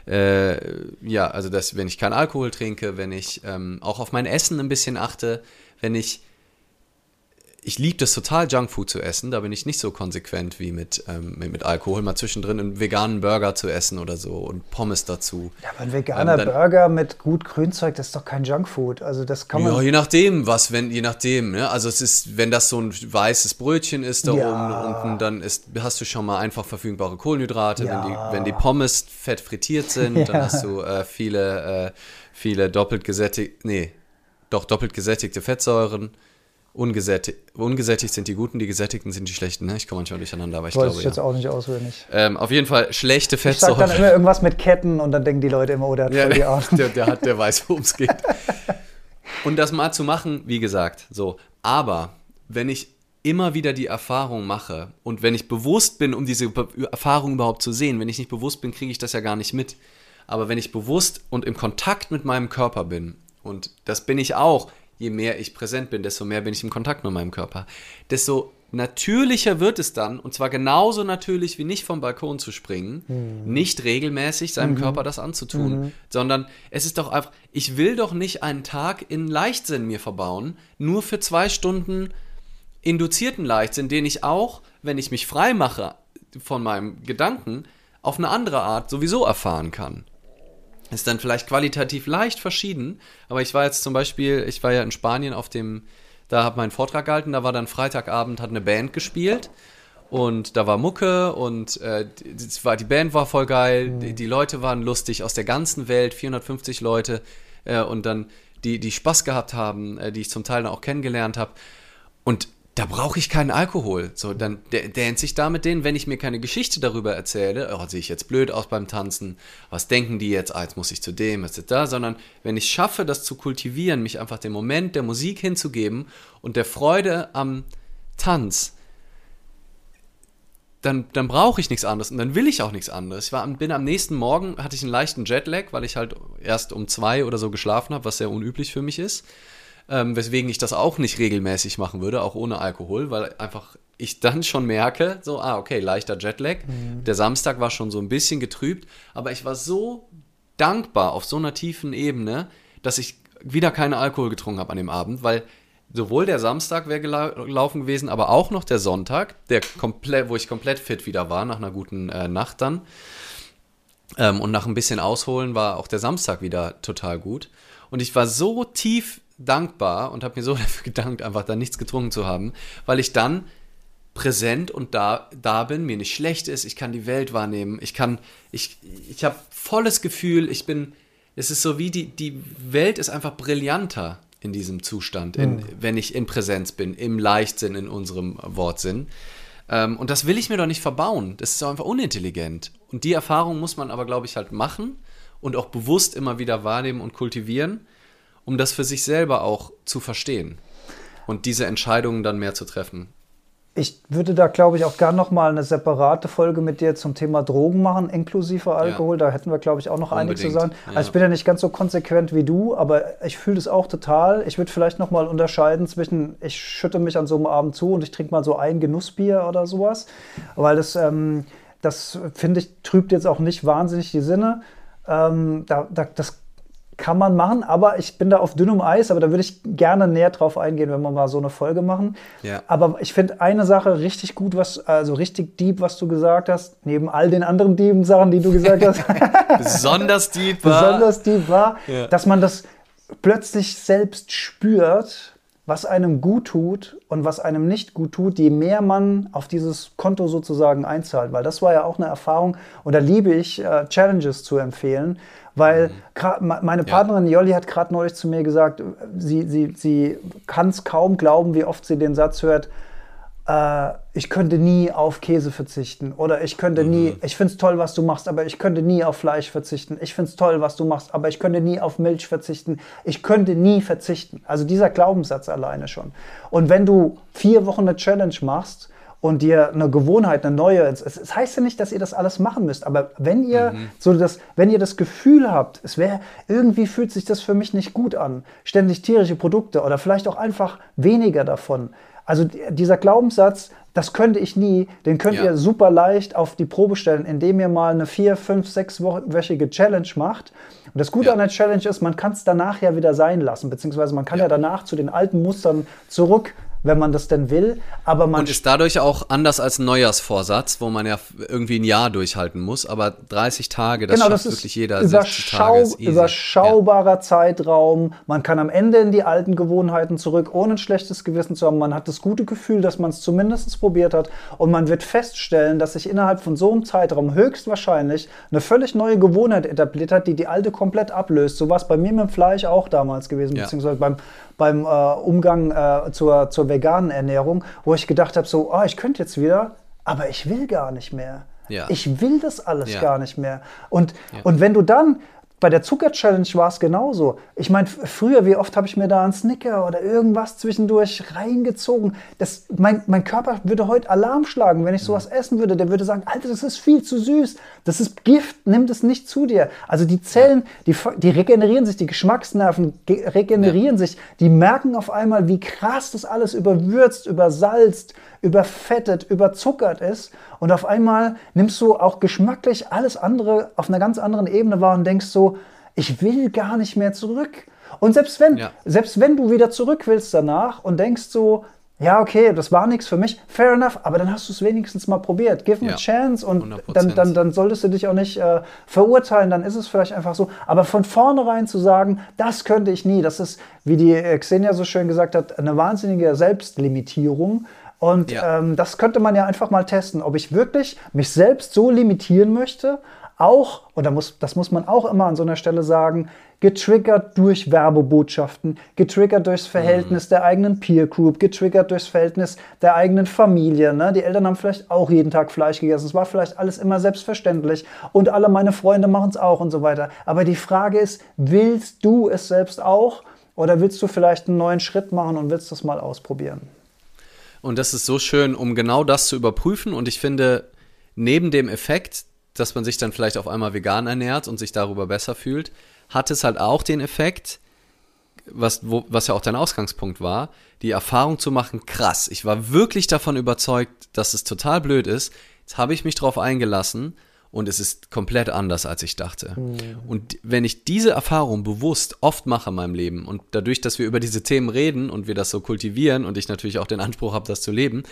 äh, ja, also dass, wenn ich keinen Alkohol trinke, wenn ich ähm, auch auf mein Essen ein bisschen achte, wenn ich ich liebe das total, Junkfood zu essen. Da bin ich nicht so konsequent wie mit, ähm, mit, mit, Alkohol. Mal zwischendrin einen veganen Burger zu essen oder so und Pommes dazu. Ja, aber ein veganer ähm, dann, Burger mit gut Grünzeug, das ist doch kein Junkfood. Also das kann man. Ja, je nachdem, was, wenn, je nachdem. Ne? Also es ist, wenn das so ein weißes Brötchen ist da ja. oben unten, dann ist, hast du schon mal einfach verfügbare Kohlenhydrate. Ja. Wenn, die, wenn die Pommes fett frittiert sind, ja. dann hast du äh, viele, äh, viele doppelt gesättigte, nee, doch doppelt gesättigte Fettsäuren. Ungesättigt, ungesättigt sind die Guten, die Gesättigten sind die Schlechten. Ne? Ich komme manchmal durcheinander, aber ich Weiß glaube, ich jetzt auch nicht auswendig. Ähm, auf jeden Fall schlechte Fettsäuren. Ich sag dann immer irgendwas mit Ketten und dann denken die Leute immer, oh, der hat voll die Ahnung. Der, der, hat, der weiß, worum es geht. und das mal zu machen, wie gesagt, so. Aber wenn ich immer wieder die Erfahrung mache und wenn ich bewusst bin, um diese Erfahrung überhaupt zu sehen, wenn ich nicht bewusst bin, kriege ich das ja gar nicht mit. Aber wenn ich bewusst und im Kontakt mit meinem Körper bin, und das bin ich auch, je mehr ich präsent bin, desto mehr bin ich im Kontakt mit meinem Körper. Desto natürlicher wird es dann, und zwar genauso natürlich wie nicht vom Balkon zu springen, mhm. nicht regelmäßig seinem mhm. Körper das anzutun, mhm. sondern es ist doch einfach, ich will doch nicht einen Tag in Leichtsinn mir verbauen, nur für zwei Stunden induzierten Leichtsinn, den ich auch, wenn ich mich frei mache von meinem Gedanken, auf eine andere Art sowieso erfahren kann ist dann vielleicht qualitativ leicht verschieden. Aber ich war jetzt zum Beispiel, ich war ja in Spanien auf dem, da habe meinen Vortrag gehalten, da war dann Freitagabend, hat eine Band gespielt und da war Mucke und äh, die, war, die Band war voll geil, mhm. die, die, Leute waren lustig aus der ganzen Welt, 450 Leute äh, und dann die, die Spaß gehabt haben, äh, die ich zum Teil auch kennengelernt habe. Und da brauche ich keinen Alkohol. So, dann dänt sich da mit denen, wenn ich mir keine Geschichte darüber erzähle, oh, sehe ich jetzt blöd aus beim Tanzen, was denken die jetzt, ah, jetzt muss ich zu dem, was ist da, sondern wenn ich schaffe, das zu kultivieren, mich einfach dem Moment der Musik hinzugeben und der Freude am Tanz, dann, dann brauche ich nichts anderes und dann will ich auch nichts anderes. Ich war, bin am nächsten Morgen, hatte ich einen leichten Jetlag, weil ich halt erst um zwei oder so geschlafen habe, was sehr unüblich für mich ist ähm, weswegen ich das auch nicht regelmäßig machen würde, auch ohne Alkohol, weil einfach ich dann schon merke, so, ah, okay, leichter Jetlag. Mhm. Der Samstag war schon so ein bisschen getrübt, aber ich war so dankbar auf so einer tiefen Ebene, dass ich wieder keinen Alkohol getrunken habe an dem Abend, weil sowohl der Samstag wäre gelaufen gewesen, aber auch noch der Sonntag, der komplett, wo ich komplett fit wieder war nach einer guten äh, Nacht dann. Ähm, und nach ein bisschen Ausholen war auch der Samstag wieder total gut. Und ich war so tief dankbar und habe mir so dafür gedankt, einfach da nichts getrunken zu haben, weil ich dann präsent und da, da bin, mir nicht schlecht ist, ich kann die Welt wahrnehmen, ich kann, ich, ich habe volles Gefühl, ich bin, es ist so wie die, die Welt ist einfach brillanter in diesem Zustand, in, mhm. wenn ich in Präsenz bin, im Leichtsinn, in unserem Wortsinn. Ähm, und das will ich mir doch nicht verbauen. Das ist doch einfach unintelligent. Und die Erfahrung muss man aber, glaube ich, halt machen und auch bewusst immer wieder wahrnehmen und kultivieren um das für sich selber auch zu verstehen und diese Entscheidungen dann mehr zu treffen. Ich würde da, glaube ich, auch gerne noch mal eine separate Folge mit dir zum Thema Drogen machen, inklusive Alkohol. Ja. Da hätten wir, glaube ich, auch noch Unbedingt. einige zu sagen. Ja. Also ich bin ja nicht ganz so konsequent wie du, aber ich fühle das auch total. Ich würde vielleicht noch mal unterscheiden zwischen, ich schütte mich an so einem Abend zu und ich trinke mal so ein Genussbier oder sowas, weil das, ähm, das finde ich, trübt jetzt auch nicht wahnsinnig die Sinne. Ähm, da, da, das kann man machen, aber ich bin da auf dünnem Eis, aber da würde ich gerne näher drauf eingehen, wenn wir mal so eine Folge machen. Ja. Aber ich finde eine Sache richtig gut, was, also richtig deep, was du gesagt hast, neben all den anderen dieben Sachen, die du gesagt hast. Besonders deep war. Besonders deep war, ja. dass man das plötzlich selbst spürt, was einem gut tut und was einem nicht gut tut, je mehr man auf dieses Konto sozusagen einzahlt. Weil das war ja auch eine Erfahrung und da liebe ich, äh, Challenges zu empfehlen, weil mhm. meine Partnerin ja. Jolli hat gerade neulich zu mir gesagt, sie, sie, sie kann es kaum glauben, wie oft sie den Satz hört, äh, ich könnte nie auf Käse verzichten oder ich könnte mhm. nie, ich finde es toll, was du machst, aber ich könnte nie auf Fleisch verzichten. Ich finde es toll, was du machst, aber ich könnte nie auf Milch verzichten. Ich könnte nie verzichten. Also dieser Glaubenssatz alleine schon. Und wenn du vier Wochen eine Challenge machst, und dir eine Gewohnheit, eine neue. Es, es, heißt ja nicht, dass ihr das alles machen müsst, aber wenn ihr mhm. so das, wenn ihr das Gefühl habt, es wäre irgendwie fühlt sich das für mich nicht gut an, ständig tierische Produkte oder vielleicht auch einfach weniger davon. Also dieser Glaubenssatz, das könnte ich nie, den könnt ja. ihr super leicht auf die Probe stellen, indem ihr mal eine vier, fünf, sechswöchige Challenge macht. Und das Gute ja. an der Challenge ist, man kann es danach ja wieder sein lassen, beziehungsweise man kann ja. ja danach zu den alten Mustern zurück wenn man das denn will. Aber man und ist dadurch auch anders als ein Neujahrsvorsatz, wo man ja irgendwie ein Jahr durchhalten muss. Aber 30 Tage, das genau, schafft das wirklich jeder. Überschau überschaubarer ja. Zeitraum. Man kann am Ende in die alten Gewohnheiten zurück, ohne ein schlechtes Gewissen zu haben. Man hat das gute Gefühl, dass man es zumindest probiert hat. Und man wird feststellen, dass sich innerhalb von so einem Zeitraum höchstwahrscheinlich eine völlig neue Gewohnheit etabliert hat, die die alte komplett ablöst. So war es bei mir mit dem Fleisch auch damals gewesen, ja. beziehungsweise beim, beim äh, Umgang äh, zur, zur veganen Ernährung, wo ich gedacht habe, so, oh, ich könnte jetzt wieder, aber ich will gar nicht mehr. Ja. Ich will das alles ja. gar nicht mehr. Und, ja. und wenn du dann bei der Zucker-Challenge war es genauso. Ich meine, früher, wie oft habe ich mir da einen Snicker oder irgendwas zwischendurch reingezogen? Das, mein, mein Körper würde heute Alarm schlagen, wenn ich sowas essen würde. Der würde sagen, Alter, das ist viel zu süß. Das ist Gift, nimm das nicht zu dir. Also die Zellen, die, die regenerieren sich, die Geschmacksnerven regenerieren ja. sich. Die merken auf einmal, wie krass das alles überwürzt, übersalzt, überfettet, überzuckert ist. Und auf einmal nimmst du auch geschmacklich alles andere auf einer ganz anderen Ebene wahr und denkst so, ich will gar nicht mehr zurück. Und selbst wenn, ja. selbst wenn du wieder zurück willst danach und denkst so, ja, okay, das war nichts für mich, fair enough, aber dann hast du es wenigstens mal probiert. Give me ja, a chance und dann, dann, dann solltest du dich auch nicht äh, verurteilen, dann ist es vielleicht einfach so. Aber von vornherein zu sagen, das könnte ich nie, das ist, wie die Xenia so schön gesagt hat, eine wahnsinnige Selbstlimitierung. Und ja. ähm, das könnte man ja einfach mal testen, ob ich wirklich mich selbst so limitieren möchte, auch, und da muss, das muss man auch immer an so einer Stelle sagen, getriggert durch Werbebotschaften, getriggert durchs Verhältnis mhm. der eigenen Peer Group, getriggert durchs Verhältnis der eigenen Familie. Ne? Die Eltern haben vielleicht auch jeden Tag Fleisch gegessen. Es war vielleicht alles immer selbstverständlich und alle meine Freunde machen es auch und so weiter. Aber die Frage ist, willst du es selbst auch oder willst du vielleicht einen neuen Schritt machen und willst das mal ausprobieren? Und das ist so schön, um genau das zu überprüfen. Und ich finde, neben dem Effekt, dass man sich dann vielleicht auf einmal vegan ernährt und sich darüber besser fühlt, hat es halt auch den Effekt, was, wo, was ja auch dein Ausgangspunkt war, die Erfahrung zu machen, krass, ich war wirklich davon überzeugt, dass es total blöd ist. Jetzt habe ich mich darauf eingelassen und es ist komplett anders, als ich dachte. Mhm. Und wenn ich diese Erfahrung bewusst oft mache in meinem Leben und dadurch, dass wir über diese Themen reden und wir das so kultivieren und ich natürlich auch den Anspruch habe, das zu leben,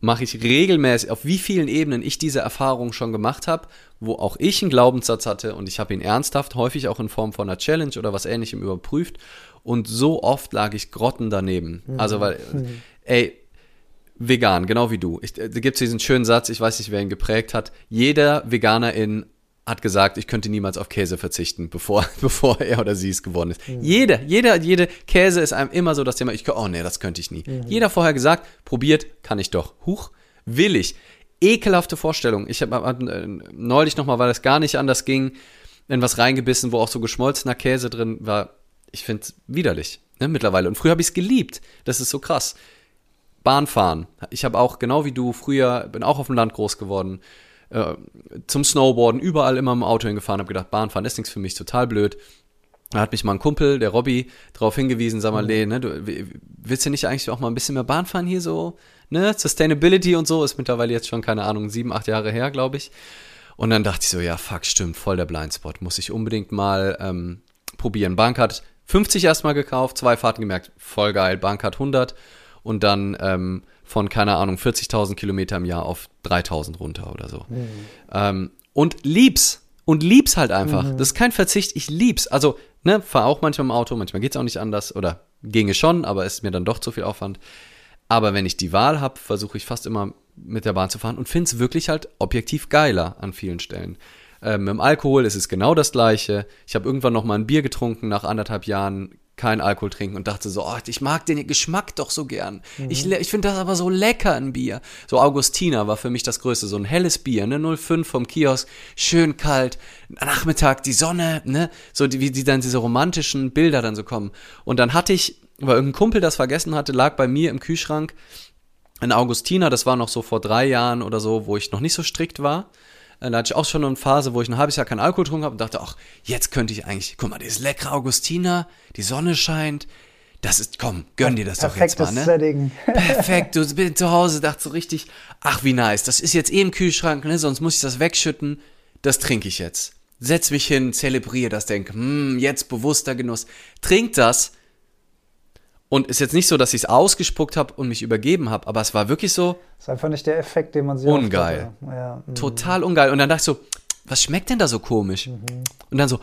mache ich regelmäßig, auf wie vielen Ebenen ich diese Erfahrung schon gemacht habe, wo auch ich einen Glaubenssatz hatte und ich habe ihn ernsthaft, häufig auch in Form von einer Challenge oder was ähnlichem überprüft und so oft lag ich grotten daneben. Mhm. Also weil, mhm. ey, vegan, genau wie du. Ich, da gibt es diesen schönen Satz, ich weiß nicht, wer ihn geprägt hat. Jeder Veganerin hat gesagt, ich könnte niemals auf Käse verzichten, bevor, bevor er oder sie es geworden ist. Mhm. Jeder, jeder, jede Käse ist einem immer so das Thema, ich, oh nee, das könnte ich nie. Mhm. Jeder vorher gesagt, probiert, kann ich doch. Huch, will ich. Ekelhafte Vorstellung. Ich habe hab, äh, neulich nochmal, weil es gar nicht anders ging, in was reingebissen, wo auch so geschmolzener Käse drin war. Ich finde es widerlich, ne, mittlerweile. Und früher habe ich es geliebt. Das ist so krass. Bahnfahren. Ich habe auch, genau wie du, früher, bin auch auf dem Land groß geworden, äh, zum Snowboarden, überall immer im Auto hingefahren, habe gedacht, Bahnfahren ist nichts für mich, total blöd. Da hat mich mal ein Kumpel, der Robby, darauf hingewiesen, sag mal, mhm. nee, ne, du willst du nicht eigentlich auch mal ein bisschen mehr Bahn fahren hier so, ne? Sustainability und so ist mittlerweile jetzt schon, keine Ahnung, sieben, acht Jahre her, glaube ich. Und dann dachte ich so, ja, fuck, stimmt, voll der Blindspot, muss ich unbedingt mal ähm, probieren. Bahncard 50 erstmal gekauft, zwei Fahrten gemerkt, voll geil, Bahncard 100 und dann ähm, von, keine Ahnung, 40.000 Kilometer im Jahr auf 3.000 runter oder so. Mhm. Ähm, und lieb's. Und lieb's halt einfach. Mhm. Das ist kein Verzicht, ich lieb's. Also, ne, fahr auch manchmal im Auto, manchmal geht's auch nicht anders oder ginge schon, aber ist mir dann doch zu viel Aufwand. Aber wenn ich die Wahl habe, versuche ich fast immer mit der Bahn zu fahren und finde es wirklich halt objektiv geiler an vielen Stellen. Ähm, mit dem Alkohol ist es genau das gleiche. Ich habe irgendwann noch mal ein Bier getrunken nach anderthalb Jahren kein Alkohol trinken und dachte so, oh, ich mag den Geschmack doch so gern. Mhm. Ich, ich finde das aber so lecker, ein Bier. So Augustiner war für mich das Größte, so ein helles Bier, ne, 05 vom Kiosk, schön kalt, Nachmittag, die Sonne, ne, so die, wie die dann diese romantischen Bilder dann so kommen. Und dann hatte ich, weil irgendein Kumpel das vergessen hatte, lag bei mir im Kühlschrank ein Augustiner, das war noch so vor drei Jahren oder so, wo ich noch nicht so strikt war. Äh, da hatte ich auch schon eine Phase, wo ich ein halbes Jahr keinen Alkohol getrunken habe und dachte, ach, jetzt könnte ich eigentlich, guck mal, dieses leckere Augustiner, die Sonne scheint, das ist, komm, gönn dir das doch jetzt mal, ne? Setting. Perfekt, du bist zu Hause, dachte so richtig, ach, wie nice, das ist jetzt eh im Kühlschrank, ne, sonst muss ich das wegschütten, das trinke ich jetzt. Setz mich hin, zelebriere das, denk, hm, jetzt bewusster Genuss. Trink das Und ist jetzt nicht so, dass ich es ausgespuckt habe und mich übergeben habe, aber es war wirklich so. Das ist einfach nicht der Effekt, den man sich Ungeil. Ja, mhm. Total ungeil. Und dann dachte ich so, was schmeckt denn da so komisch? Mhm. Und dann so,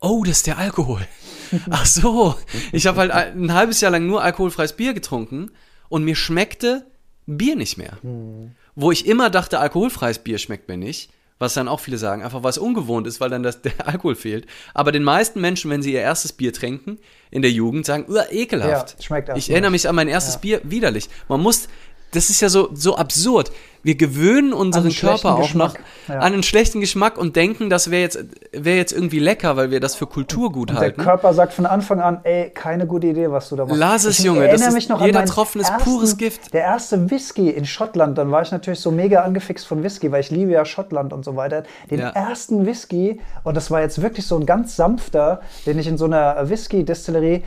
oh, das ist der Alkohol. Ach so, ich habe halt ein halbes Jahr lang nur alkoholfreies Bier getrunken und mir schmeckte Bier nicht mehr. Mhm. Wo ich immer dachte, alkoholfreies Bier schmeckt mir nicht, was dann auch viele sagen, einfach was ungewohnt ist, weil dann das, der Alkohol fehlt. Aber den meisten Menschen, wenn sie ihr erstes Bier trinken in der Jugend, sagen, ekelhaft. Ja, schmeckt ich erinnere mich an mein erstes Ja. Bier, widerlich. Man muss, das ist ja so, so absurd. Wir gewöhnen unseren Körper auch noch ja. an einen schlechten Geschmack und denken, das wäre jetzt, wäre jetzt irgendwie lecker, weil wir das für Kulturgut Und der halten. Körper sagt von Anfang an, ey, keine gute Idee, was du da machst. Lass es, Ich Junge, erinnere das ist- mich noch jeder Tropfen ist ersten, pures Gift. Der erste Whisky in Schottland, dann war ich natürlich so mega angefixt von Whisky, weil ich liebe ja Schottland und so weiter. Den Ja. ersten Whisky, und das war jetzt wirklich so ein ganz sanfter, den ich in so einer Whisky-Destillerie,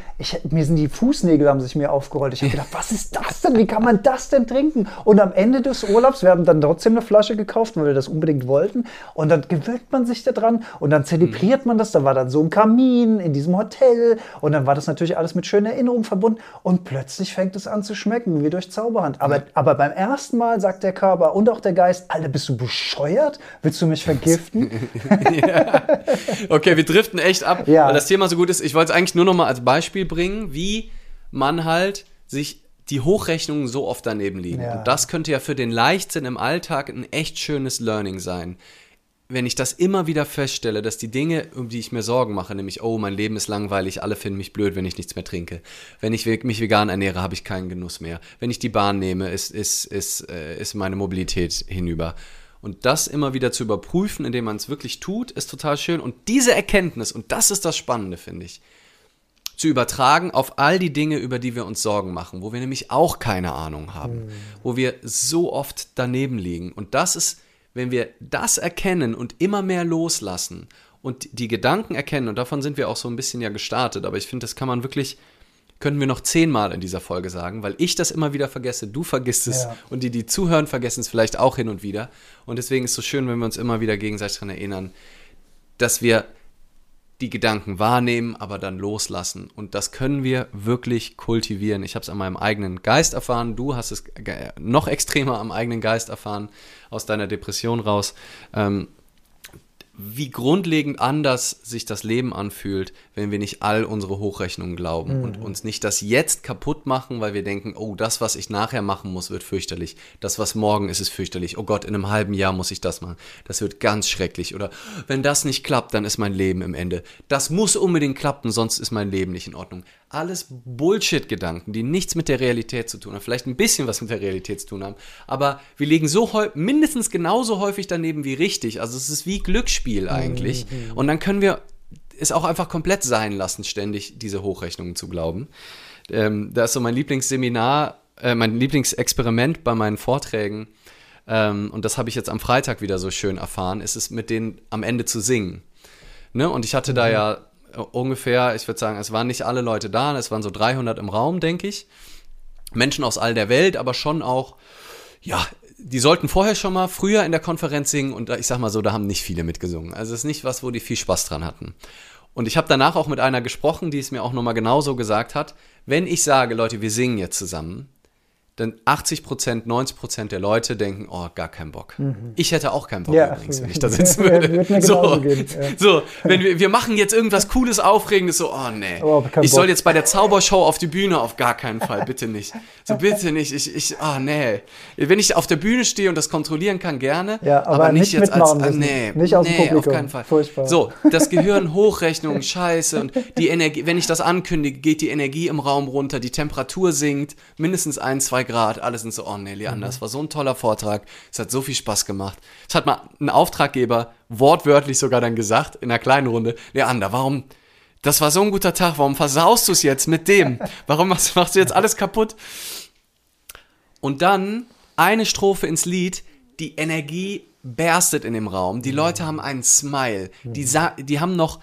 mir sind die Fußnägel haben sich mir aufgerollt. Ich habe gedacht, was ist das denn? Wie kann man das denn trinken? Und am Ende des Urlaubs, wir haben dann trotzdem eine Flasche gekauft, weil wir das unbedingt wollten. Und dann gewöhnt man sich daran und dann zelebriert man das. Da war dann so ein Kamin in diesem Hotel und dann war das natürlich alles mit schönen Erinnerungen verbunden. Und plötzlich fängt es an zu schmecken, wie durch Zauberhand. Aber, aber beim ersten Mal sagt der Körper und auch der Geist, Alter, bist du bescheuert? Willst du mich vergiften? Okay, wir driften echt ab, Ja. weil das Thema so gut ist. Ich wollte es eigentlich nur noch mal als Beispiel bringen, wie man halt sich die Hochrechnungen so oft daneben liegen. Ja. Und das könnte ja für den Leichtsinn im Alltag ein echt schönes Learning sein. Wenn ich das immer wieder feststelle, dass die Dinge, um die ich mir Sorgen mache, nämlich, oh, mein Leben ist langweilig, alle finden mich blöd, wenn ich nichts mehr trinke. Wenn ich mich vegan ernähre, habe ich keinen Genuss mehr. Wenn ich die Bahn nehme, ist, ist, ist, äh, ist meine Mobilität hinüber. Und das immer wieder zu überprüfen, indem man es wirklich tut, ist total schön. Und diese Erkenntnis, und das ist das Spannende, finde ich, zu übertragen auf all die Dinge, über die wir uns Sorgen machen, wo wir nämlich auch keine Ahnung haben, wo wir so oft daneben liegen. Und das ist, wenn wir das erkennen und immer mehr loslassen und die Gedanken erkennen, und davon sind wir auch so ein bisschen ja gestartet, aber ich finde, das kann man wirklich, können wir noch zehnmal in dieser Folge sagen, weil ich das immer wieder vergesse, du vergisst es Ja. und die, die zuhören, vergessen es vielleicht auch hin und wieder. Und deswegen ist es so schön, wenn wir uns immer wieder gegenseitig daran erinnern, dass wir die Gedanken wahrnehmen, aber dann loslassen. Und das können wir wirklich kultivieren. Ich habe es an meinem eigenen Geist erfahren. Du hast es noch extremer am eigenen Geist erfahren, aus deiner Depression raus. Ähm, wie grundlegend anders sich das Leben anfühlt, wenn wir nicht all unsere Hochrechnungen glauben und uns nicht das jetzt kaputt machen, weil wir denken, oh, das, was ich nachher machen muss, wird fürchterlich. Das, was morgen ist, ist fürchterlich. Oh Gott, in einem halben Jahr muss ich das machen. Das wird ganz schrecklich. Oder wenn das nicht klappt, dann ist mein Leben im Ende. Das muss unbedingt klappen, sonst ist mein Leben nicht in Ordnung. Alles Bullshit-Gedanken, die nichts mit der Realität zu tun haben, vielleicht ein bisschen was mit der Realität zu tun haben, aber wir liegen so mindestens genauso häufig daneben wie richtig. Also es ist wie Glücksspiel eigentlich. Und dann können wir es auch einfach komplett sein lassen, ständig diese Hochrechnungen zu glauben. Ähm, da ist so mein Lieblingsseminar, äh, mein Lieblingsexperiment bei meinen Vorträgen, ähm, und das habe ich jetzt am Freitag wieder so schön erfahren, ist es mit denen am Ende zu singen. Ne? Und ich hatte da ja äh, ungefähr, ich würde sagen, es waren nicht alle Leute da, es waren so 300 im Raum, denke ich. Menschen aus all der Welt, aber schon auch, ja, die sollten vorher schon mal früher in der Konferenz singen und ich sag mal so, da haben nicht viele mitgesungen. Also es ist nicht was, wo die viel Spaß dran hatten. Und ich habe danach auch mit einer gesprochen, die es mir auch nochmal genauso gesagt hat, wenn ich sage, Leute, wir singen jetzt zusammen, dann 80 Prozent, 90 Prozent der Leute denken, oh, gar keinen Bock. Ich hätte auch keinen Bock Ja. übrigens, wenn ich da sitzen würde. so, gehen, ja. so, wenn wir, wir machen jetzt irgendwas Cooles, Aufregendes, so, oh nee. Aber kein Ich soll Bock. jetzt bei der Zaubershow auf die Bühne, auf gar keinen Fall, bitte nicht. So, bitte nicht. Ich, ich, oh nee. Wenn ich auf der Bühne stehe und das kontrollieren kann, gerne. Ja, aber nicht jetzt als, ah, nee, Nicht aus nee, auf keinen Fall. Furchtbar. So, das Gehirn Hochrechnung, scheiße. Und die Energie, wenn ich das ankündige, geht die Energie im Raum runter, die Temperatur sinkt, mindestens ein, zwei Grad. Alle sind so, oh nee, Leander, das war so ein toller Vortrag. Es hat so viel Spaß gemacht. Es hat mal ein Auftraggeber wortwörtlich sogar dann gesagt, in einer kleinen Runde, Leander, warum, das war so ein guter Tag, warum versaust du es jetzt mit dem? Warum machst, machst du jetzt alles kaputt? Und dann eine Strophe ins Lied, die Energie berstet in dem Raum. Die Leute haben einen Smile. Die, sa- die haben noch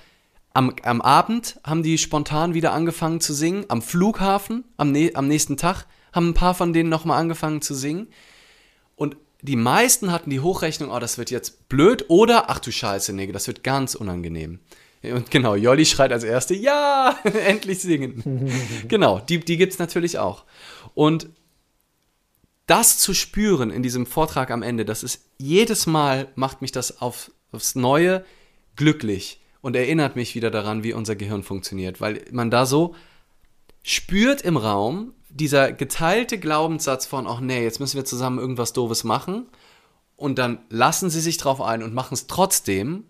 am, am Abend haben die spontan wieder angefangen zu singen. Am Flughafen, am, ne am nächsten Tag, haben ein paar von denen nochmal angefangen zu singen. Und die meisten hatten die Hochrechnung, oh, das wird jetzt blöd oder, ach du Scheiße, nee, das wird ganz unangenehm. Und genau, Jolli schreit als Erste, ja, endlich singen. genau, die, die gibt es natürlich auch. Und das zu spüren in diesem Vortrag am Ende, das ist jedes Mal macht mich das auf, aufs Neue glücklich und erinnert mich wieder daran, wie unser Gehirn funktioniert, weil man da so spürt im Raum, dieser geteilte Glaubenssatz von, ach nee, jetzt müssen wir zusammen irgendwas Doofes machen und dann lassen sie sich drauf ein und machen es trotzdem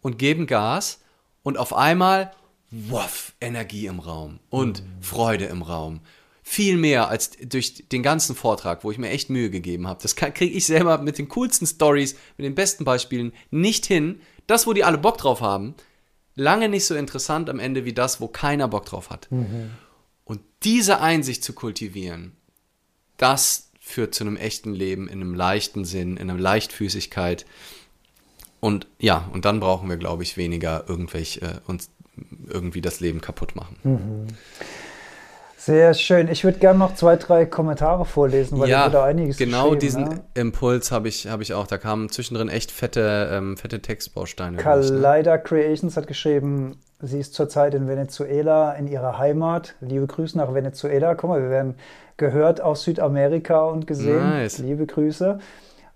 und geben Gas und auf einmal, wuff, Energie im Raum und mhm. Freude im Raum viel mehr als durch den ganzen Vortrag, wo ich mir echt Mühe gegeben habe. Das kriege ich selber mit den coolsten Stories, mit den besten Beispielen nicht hin. Das, wo die alle Bock drauf haben, lange nicht so interessant am Ende wie das, wo keiner Bock drauf hat. Mhm. Und diese Einsicht zu kultivieren, das führt zu einem echten Leben in einem leichten Sinn, in einer Leichtfüßigkeit. Und ja, und dann brauchen wir, glaube ich, weniger irgendwelche äh, uns irgendwie das Leben kaputt machen. Mhm. Sehr schön. Ich würde gerne noch zwei, drei Kommentare vorlesen, weil ja, da einiges genau diesen ne? Impuls habe ich, hab ich auch. Da kamen zwischendrin echt fette, ähm, fette Textbausteine. Kaleider ne? Creations hat geschrieben, sie ist zurzeit in Venezuela, in ihrer Heimat. Liebe Grüße nach Venezuela. Guck mal, wir werden gehört aus Südamerika und gesehen. Nice. Liebe Grüße.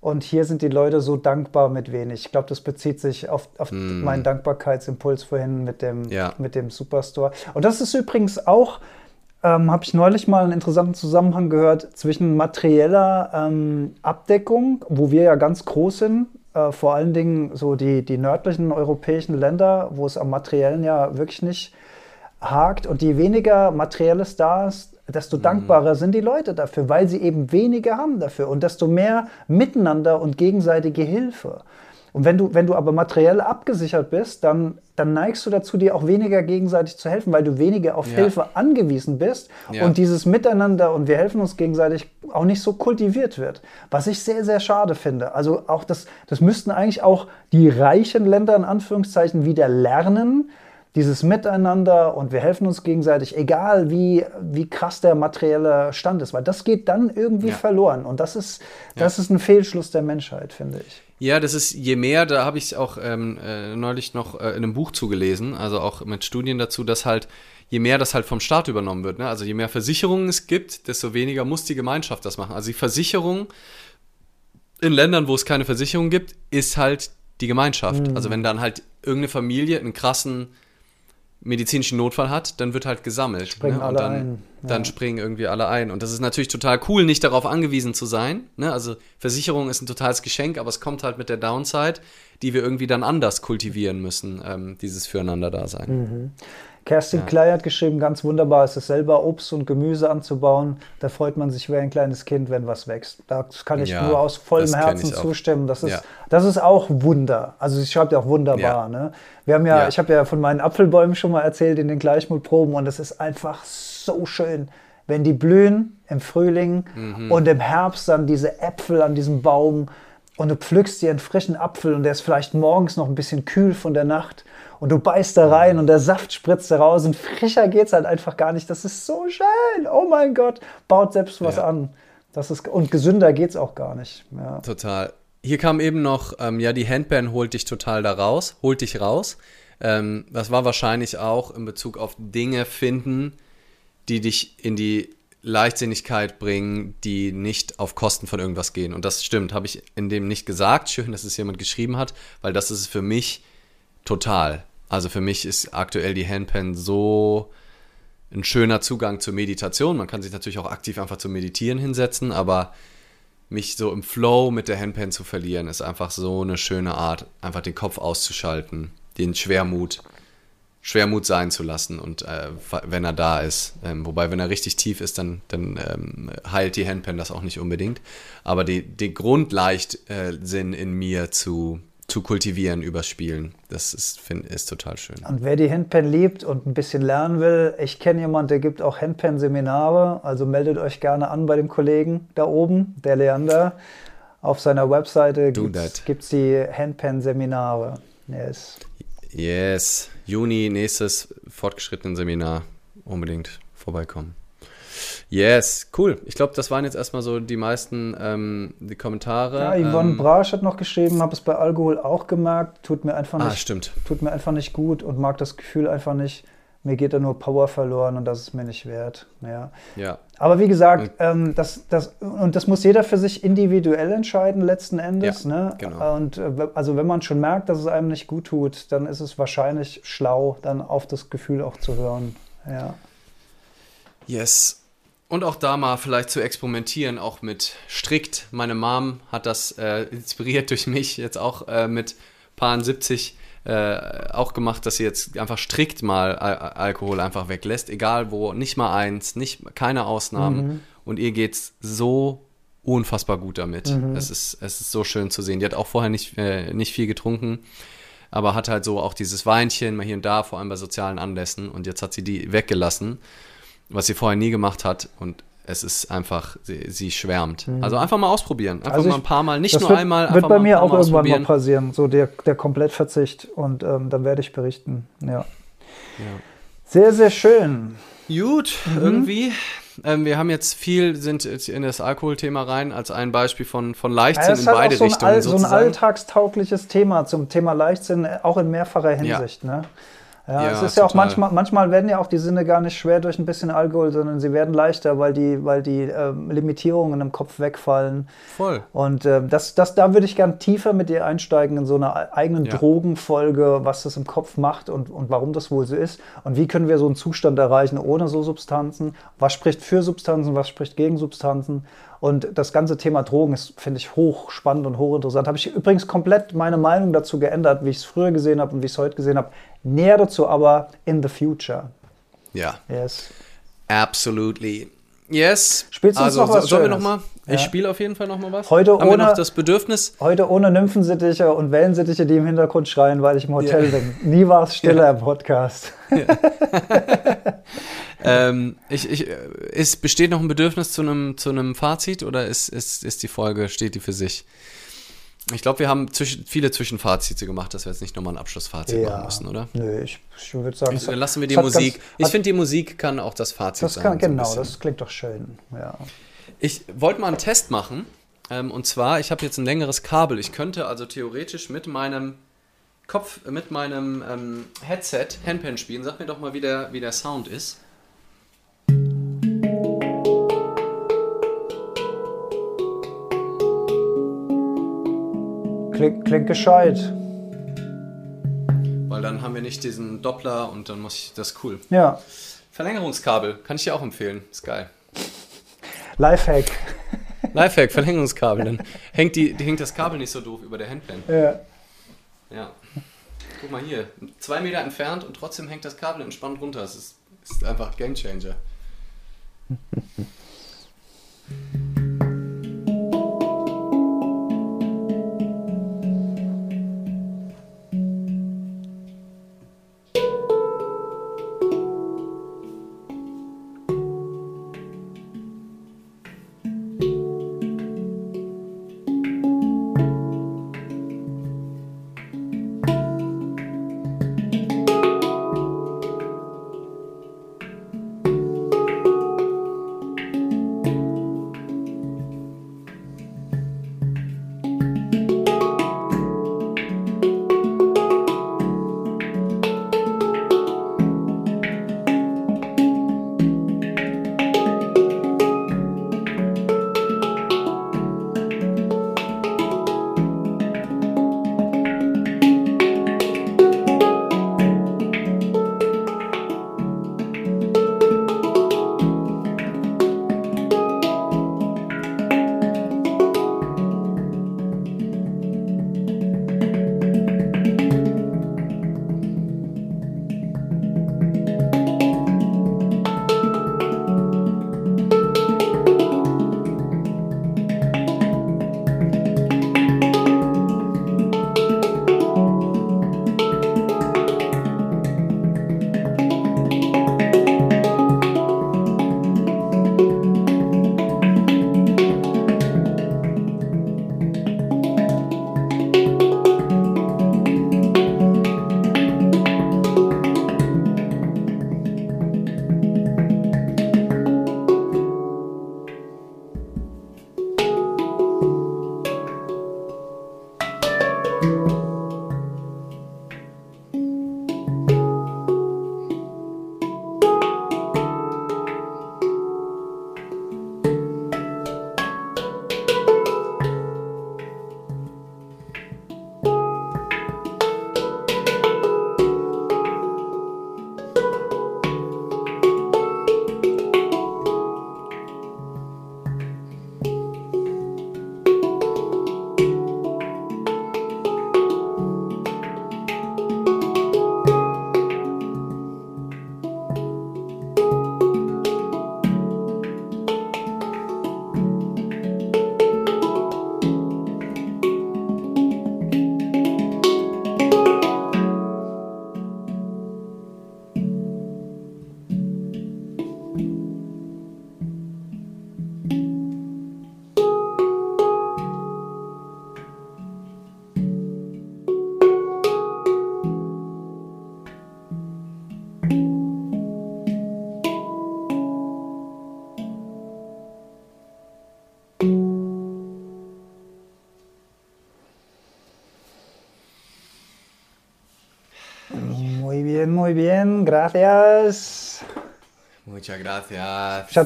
Und hier sind die Leute so dankbar mit wenig. Ich glaube, das bezieht sich auf, auf mm. meinen Dankbarkeitsimpuls vorhin mit dem, ja. mit dem Superstore. Und das ist übrigens auch ähm, habe ich neulich mal einen interessanten Zusammenhang gehört zwischen materieller ähm, Abdeckung, wo wir ja ganz groß sind, äh, vor allen Dingen so die, die nördlichen europäischen Länder, wo es am Materiellen ja wirklich nicht hakt und je weniger Materielles da ist, desto mhm. dankbarer sind die Leute dafür, weil sie eben weniger haben dafür und desto mehr Miteinander und gegenseitige Hilfe. Und wenn du, wenn du aber materiell abgesichert bist, dann, dann neigst du dazu, dir auch weniger gegenseitig zu helfen, weil du weniger auf ja. Hilfe angewiesen bist ja. und dieses Miteinander und wir helfen uns gegenseitig auch nicht so kultiviert wird. Was ich sehr, sehr schade finde. Also auch das, das müssten eigentlich auch die reichen Länder in Anführungszeichen wieder lernen, dieses Miteinander und wir helfen uns gegenseitig, egal wie, wie krass der materielle Stand ist, weil das geht dann irgendwie ja. verloren und das ist, das ja. ist ein Fehlschluss der Menschheit, finde ich. Ja, das ist je mehr, da habe ich auch ähm, äh, neulich noch äh, in einem Buch zugelesen, also auch mit Studien dazu, dass halt je mehr das halt vom Staat übernommen wird, ne? also je mehr Versicherungen es gibt, desto weniger muss die Gemeinschaft das machen. Also die Versicherung in Ländern, wo es keine Versicherung gibt, ist halt die Gemeinschaft. Mhm. Also wenn dann halt irgendeine Familie einen krassen medizinischen Notfall hat, dann wird halt gesammelt. Springen ne? alle dann. Ja. Springen irgendwie alle ein. Und das ist natürlich total cool, nicht darauf angewiesen zu sein. Ne? Also Versicherung ist ein totales Geschenk, aber es kommt halt mit der Downside, die wir irgendwie dann anders kultivieren müssen, ähm, dieses Füreinander-Dasein. Mhm. Kerstin ja. Klei hat geschrieben, ganz wunderbar ist es selber Obst und Gemüse anzubauen. Da freut man sich wie ein kleines Kind, wenn was wächst. Das kann ich ja, nur aus vollem Herzen zustimmen. Das ist, ja. das ist auch Wunder. Also sie schreibt ja auch wunderbar. Ne? Wir haben ja, ich habe ja von meinen Apfelbäumen schon mal erzählt in den Gleichmutproben und es ist einfach so schön, wenn die blühen im Frühling mhm. und im Herbst dann diese Äpfel an diesem Baum und du pflückst dir einen frischen Apfel und der ist vielleicht morgens noch ein bisschen kühl von der Nacht und du beißt da rein und der Saft spritzt da raus und frischer geht es halt einfach gar nicht. Das ist so schön. Oh mein Gott, baut selbst was ja. an. Das ist, und gesünder geht es auch gar nicht. Ja. Total. Hier kam eben noch, ähm, ja, die Handpan holt dich total da raus, holt dich raus. Ähm, das war wahrscheinlich auch in Bezug auf Dinge finden, die dich in die Leichtsinnigkeit bringen, die nicht auf Kosten von irgendwas gehen. Und das stimmt, habe ich in dem nicht gesagt. Schön, dass es jemand geschrieben hat, weil das ist für mich total. Also für mich ist aktuell die Handpan so ein schöner Zugang zur Meditation. Man kann sich natürlich auch aktiv einfach zum Meditieren hinsetzen, aber mich so im Flow mit der Handpan zu verlieren, ist einfach so eine schöne Art, einfach den Kopf auszuschalten, den Schwermut, Schwermut sein zu lassen und äh, wenn er da ist. Ähm, wobei, wenn er richtig tief ist, dann, dann ähm, heilt die Handpan das auch nicht unbedingt. Aber die, die Grundleichtsinn äh, in mir zu, zu kultivieren über Spielen. Das ist, find, ist total schön. Und wer die Handpan liebt und ein bisschen lernen will, ich kenne jemanden, der gibt auch Handpan-Seminare. Also meldet euch gerne an bei dem Kollegen da oben, der Leander. Auf seiner Webseite gibt es die Handpan-Seminare. Yes. Yes. Juni, nächstes fortgeschrittenen Seminar. Unbedingt vorbeikommen. Yes, cool. Ich glaube, das waren jetzt erstmal so die meisten ähm, die Kommentare. Ja, Yvonne ähm, Brasch hat noch geschrieben, habe es bei Alkohol auch gemerkt, tut mir einfach ah, nicht, stimmt. tut mir einfach nicht gut und mag das Gefühl einfach nicht. Mir geht da nur Power verloren und das ist mir nicht wert. Ja. Ja. Aber wie gesagt, ähm, das, das, und das muss jeder für sich individuell entscheiden, letzten Endes. Ja, ne? genau. Und äh, also wenn man schon merkt, dass es einem nicht gut tut, dann ist es wahrscheinlich schlau, dann auf das Gefühl auch zu hören. Ja. Yes. Und auch da mal vielleicht zu experimentieren, auch mit strikt. Meine Mom hat das äh, inspiriert durch mich jetzt auch äh, mit Paaren 70 äh, auch gemacht, dass sie jetzt einfach strikt mal Al Alkohol einfach weglässt, egal wo, nicht mal eins, nicht, keine Ausnahmen. Mhm. Und ihr geht's so unfassbar gut damit. Mhm. Es, ist, es ist so schön zu sehen. Die hat auch vorher nicht, äh, nicht viel getrunken, aber hat halt so auch dieses Weinchen mal hier und da, vor allem bei sozialen Anlässen. Und jetzt hat sie die weggelassen, was sie vorher nie gemacht hat. Und es ist einfach, sie, sie schwärmt. Also einfach mal ausprobieren. Einfach Also mal ich- ein paar Mal, nicht das nur wird, einmal. Wird einfach bei mal mir auch Mal irgendwann mal passieren, so der, der Komplettverzicht. Und ähm, dann werde ich berichten. Ja. Sehr, sehr schön. Gut, Mhm. irgendwie. Ähm, wir haben jetzt viel, sind jetzt in das Alkoholthema rein, als ein Beispiel von, von Ja, Leichtsinn das in halt beide so Richtungen all, so ein alltagstaugliches Thema zum Thema Leichtsinn, äh, auch in mehrfacher Hinsicht. Ne? Ja, Ja, es ist ja auch total. manchmal, manchmal werden ja auch die Sinne gar nicht schwer durch ein bisschen Alkohol, sondern sie werden leichter, weil die, weil die ähm, Limitierungen im Kopf wegfallen. Voll. Und ähm, das, das, da würde ich gern tiefer mit dir einsteigen in so einer eigenen Ja. Drogenfolge, was das im Kopf macht und, und warum das wohl so ist. Und wie können wir so einen Zustand erreichen ohne so Substanzen? Was spricht für Substanzen, was spricht gegen Substanzen? Und das ganze Thema Drogen ist, finde ich, hoch spannend und hochinteressant. Habe ich übrigens komplett meine Meinung dazu geändert, wie ich es früher gesehen habe und wie ich es heute gesehen habe. Näher dazu aber in the future. Ja, Yes. absolutely. Yes. Spielst du uns also, noch was so- Sollen wir noch mal? Ja. Ich spiele auf jeden Fall noch mal was. Heute Haben wir ohne- noch das Bedürfnis? Heute ohne Nymphensittiche und Wellensittiche, die im Hintergrund schreien, weil ich im Hotel Ja. bin. Nie war es stiller im Podcast. Ähm, ich, ich, äh, ist, besteht noch ein Bedürfnis zu einem, zu einem Fazit oder ist, ist, ist die Folge, steht die für sich? Ich glaube, wir haben zwischen, viele Zwischenfazite gemacht, dass wir jetzt nicht nochmal ein Abschlussfazit machen müssen, oder? Nö, ich, ich würde sagen, Dann lassen wir die Musik. Ganz, ich finde, die Musik kann auch das Fazit das sein. kann, so genau, bisschen. das klingt doch schön. Ja. Ich wollte mal einen Test machen. Ähm, und zwar, ich habe jetzt ein längeres Kabel. Ich könnte also theoretisch mit meinem Kopf, mit meinem ähm, Headset Handpan spielen. Sag mir doch mal, wie der, wie der Sound ist. Klingt, klingt gescheit. Weil dann haben wir nicht diesen Doppler und dann muss ich, das cool. Ja, Verlängerungskabel, kann ich dir auch empfehlen. Ist geil. Lifehack. Lifehack, Verlängerungskabel. Dann hängt, die, die, hängt das Kabel nicht so doof über der Handpan. Ja. Ja. Guck mal hier, zwei Meter entfernt und trotzdem hängt das Kabel entspannt runter. Das ist, ist einfach Gamechanger. Muy bien, gracias. Muchas gracias. Ich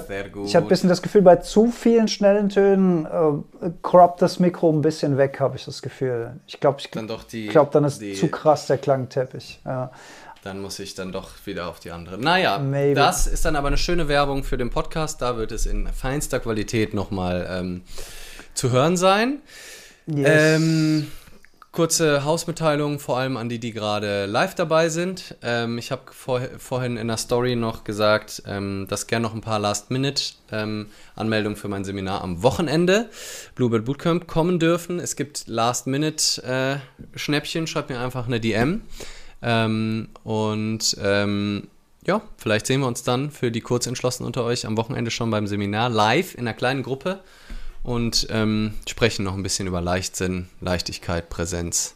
habe ein bisschen das Gefühl, bei zu vielen schnellen Tönen äh, croppt das Mikro ein bisschen weg, habe ich das Gefühl. Ich glaube, ich dann doch die. glaube, dann ist die, zu krass der Klangteppich. Ja. Dann muss ich dann doch wieder auf die andere. Naja, Maybe. das ist dann aber eine schöne Werbung für den Podcast. Da wird es in feinster Qualität nochmal ähm, zu hören sein. Yes. Ähm, kurze Hausmitteilung, vor allem an die, die gerade live dabei sind. Ähm, ich habe vor, vorhin in der Story noch gesagt, ähm, dass gerne noch ein paar Last-Minute-Anmeldungen für mein Seminar am Wochenende Bluebird Bootcamp kommen dürfen. Es gibt Last-Minute-Schnäppchen, schreibt mir einfach eine DM. Ähm, und ähm, ja, vielleicht sehen wir uns dann für die Kurzentschlossenen unter euch am Wochenende schon beim Seminar live in einer kleinen Gruppe und ähm, sprechen noch ein bisschen über Leichtsinn, Leichtigkeit, Präsenz.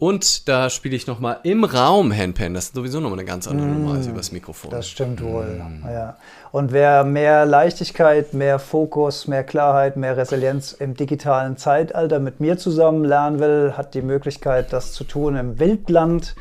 Und da spiele ich nochmal im Raum Handpan. Das ist sowieso nochmal eine ganz andere Nummer als übers Mikrofon. Das stimmt wohl. Ja. Und wer mehr Leichtigkeit, mehr Fokus, mehr Klarheit, mehr Resilienz im digitalen Zeitalter mit mir zusammen lernen will, hat die Möglichkeit, das zu tun im Wildland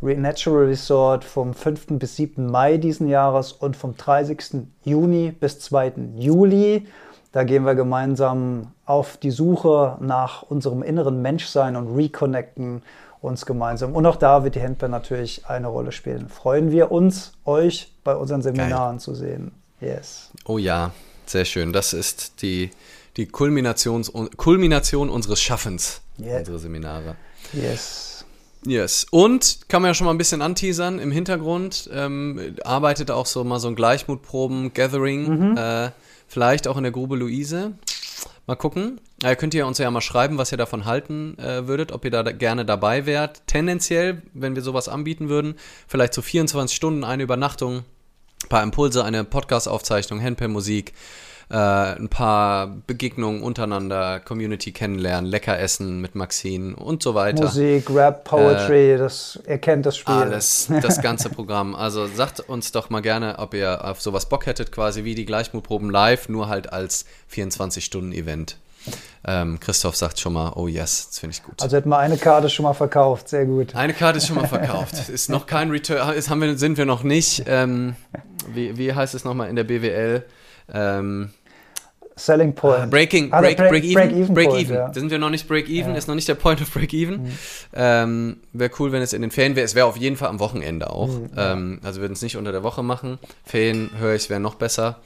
Natural Resort vom 5. bis 7. Mai diesen Jahres und vom 30. Juni bis 2. Juli. Da gehen wir gemeinsam auf die Suche nach unserem inneren Menschsein und reconnecten uns gemeinsam. Und auch da wird die Handband natürlich eine Rolle spielen. Freuen wir uns, euch bei unseren Seminaren zu sehen. Yes. Oh ja, sehr schön. Das ist die, die Kulminations, Kulmination unseres Schaffens, Yeah. unsere Seminare. Yes. Yes. Und kann man ja schon mal ein bisschen anteasern im Hintergrund. Ähm, arbeitet auch so mal so ein Gleichmutproben-Gathering. Äh, vielleicht auch in der Grube Luise. Mal gucken. Äh, könnt ihr uns ja mal schreiben, was ihr davon halten äh, würdet, ob ihr da gerne dabei wärt. Tendenziell, wenn wir sowas anbieten würden, vielleicht so 24 Stunden eine Übernachtung, ein paar Impulse, eine Podcast-Aufzeichnung, Handpan-Musik, äh, ein paar Begegnungen untereinander, Community kennenlernen, lecker essen mit Maxine und so weiter. Musik, Rap, Poetry, das, ihr kennt das Spiel. Alles, das ganze Programm. Also sagt uns doch mal gerne, ob ihr auf sowas Bock hättet, quasi wie die Gleichmutproben live, nur halt als 24-Stunden-Event. Ähm, Christoph sagt schon mal, oh yes, das finde ich gut. Also hätten wir eine Karte schon mal verkauft, sehr gut. Eine Karte ist schon mal verkauft. Ist noch kein Return, ist, haben wir, sind wir noch nicht. Ähm, wie, wie heißt es nochmal in der BWL? Ähm, Selling Point. Breaking, Ah, der break, break, even, Break-Even break Point, even. ja. Da sind wir noch nicht break even, Ja. Mhm. ist noch nicht der Point of break even. Ähm, wäre cool, wenn es in den Ferien wäre. Es wäre auf jeden Fall am Wochenende auch. Mhm, ähm, also wir würden es nicht unter der Woche machen. Ferien höre ich, wäre noch besser.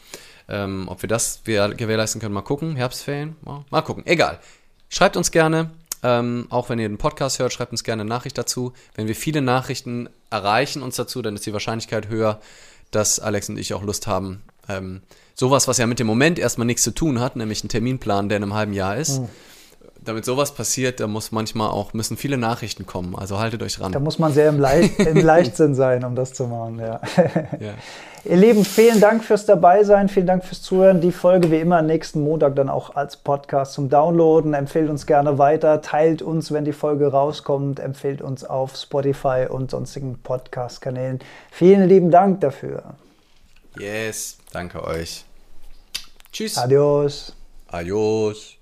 Ähm, ob wir das gewährleisten können, mal gucken. Herbstferien, mal, mal gucken. Egal. Schreibt uns gerne. Ähm, auch wenn ihr den Podcast hört, schreibt uns gerne eine Nachricht dazu. Wenn wir viele Nachrichten erreichen uns dazu, dann ist die Wahrscheinlichkeit höher, dass Alex und ich auch Lust haben, ähm, sowas, was ja mit dem Moment erstmal nichts zu tun hat, nämlich einen Terminplan, der in einem halben Jahr ist. Damit sowas passiert, da muss manchmal auch, müssen viele Nachrichten kommen. Also haltet euch ran. Da muss man sehr im, Leicht, im Leichtsinn sein, um das zu machen. Ja. Ja. Ihr Lieben, vielen Dank fürs Dabeisein, vielen Dank fürs Zuhören. Die Folge wie immer nächsten Montag dann auch als Podcast zum Downloaden. Empfehlt uns gerne weiter, teilt uns, wenn die Folge rauskommt, empfehlt uns auf Spotify und sonstigen Podcast-Kanälen. Vielen lieben Dank dafür. Yes, danke euch. Adiós. Adiós.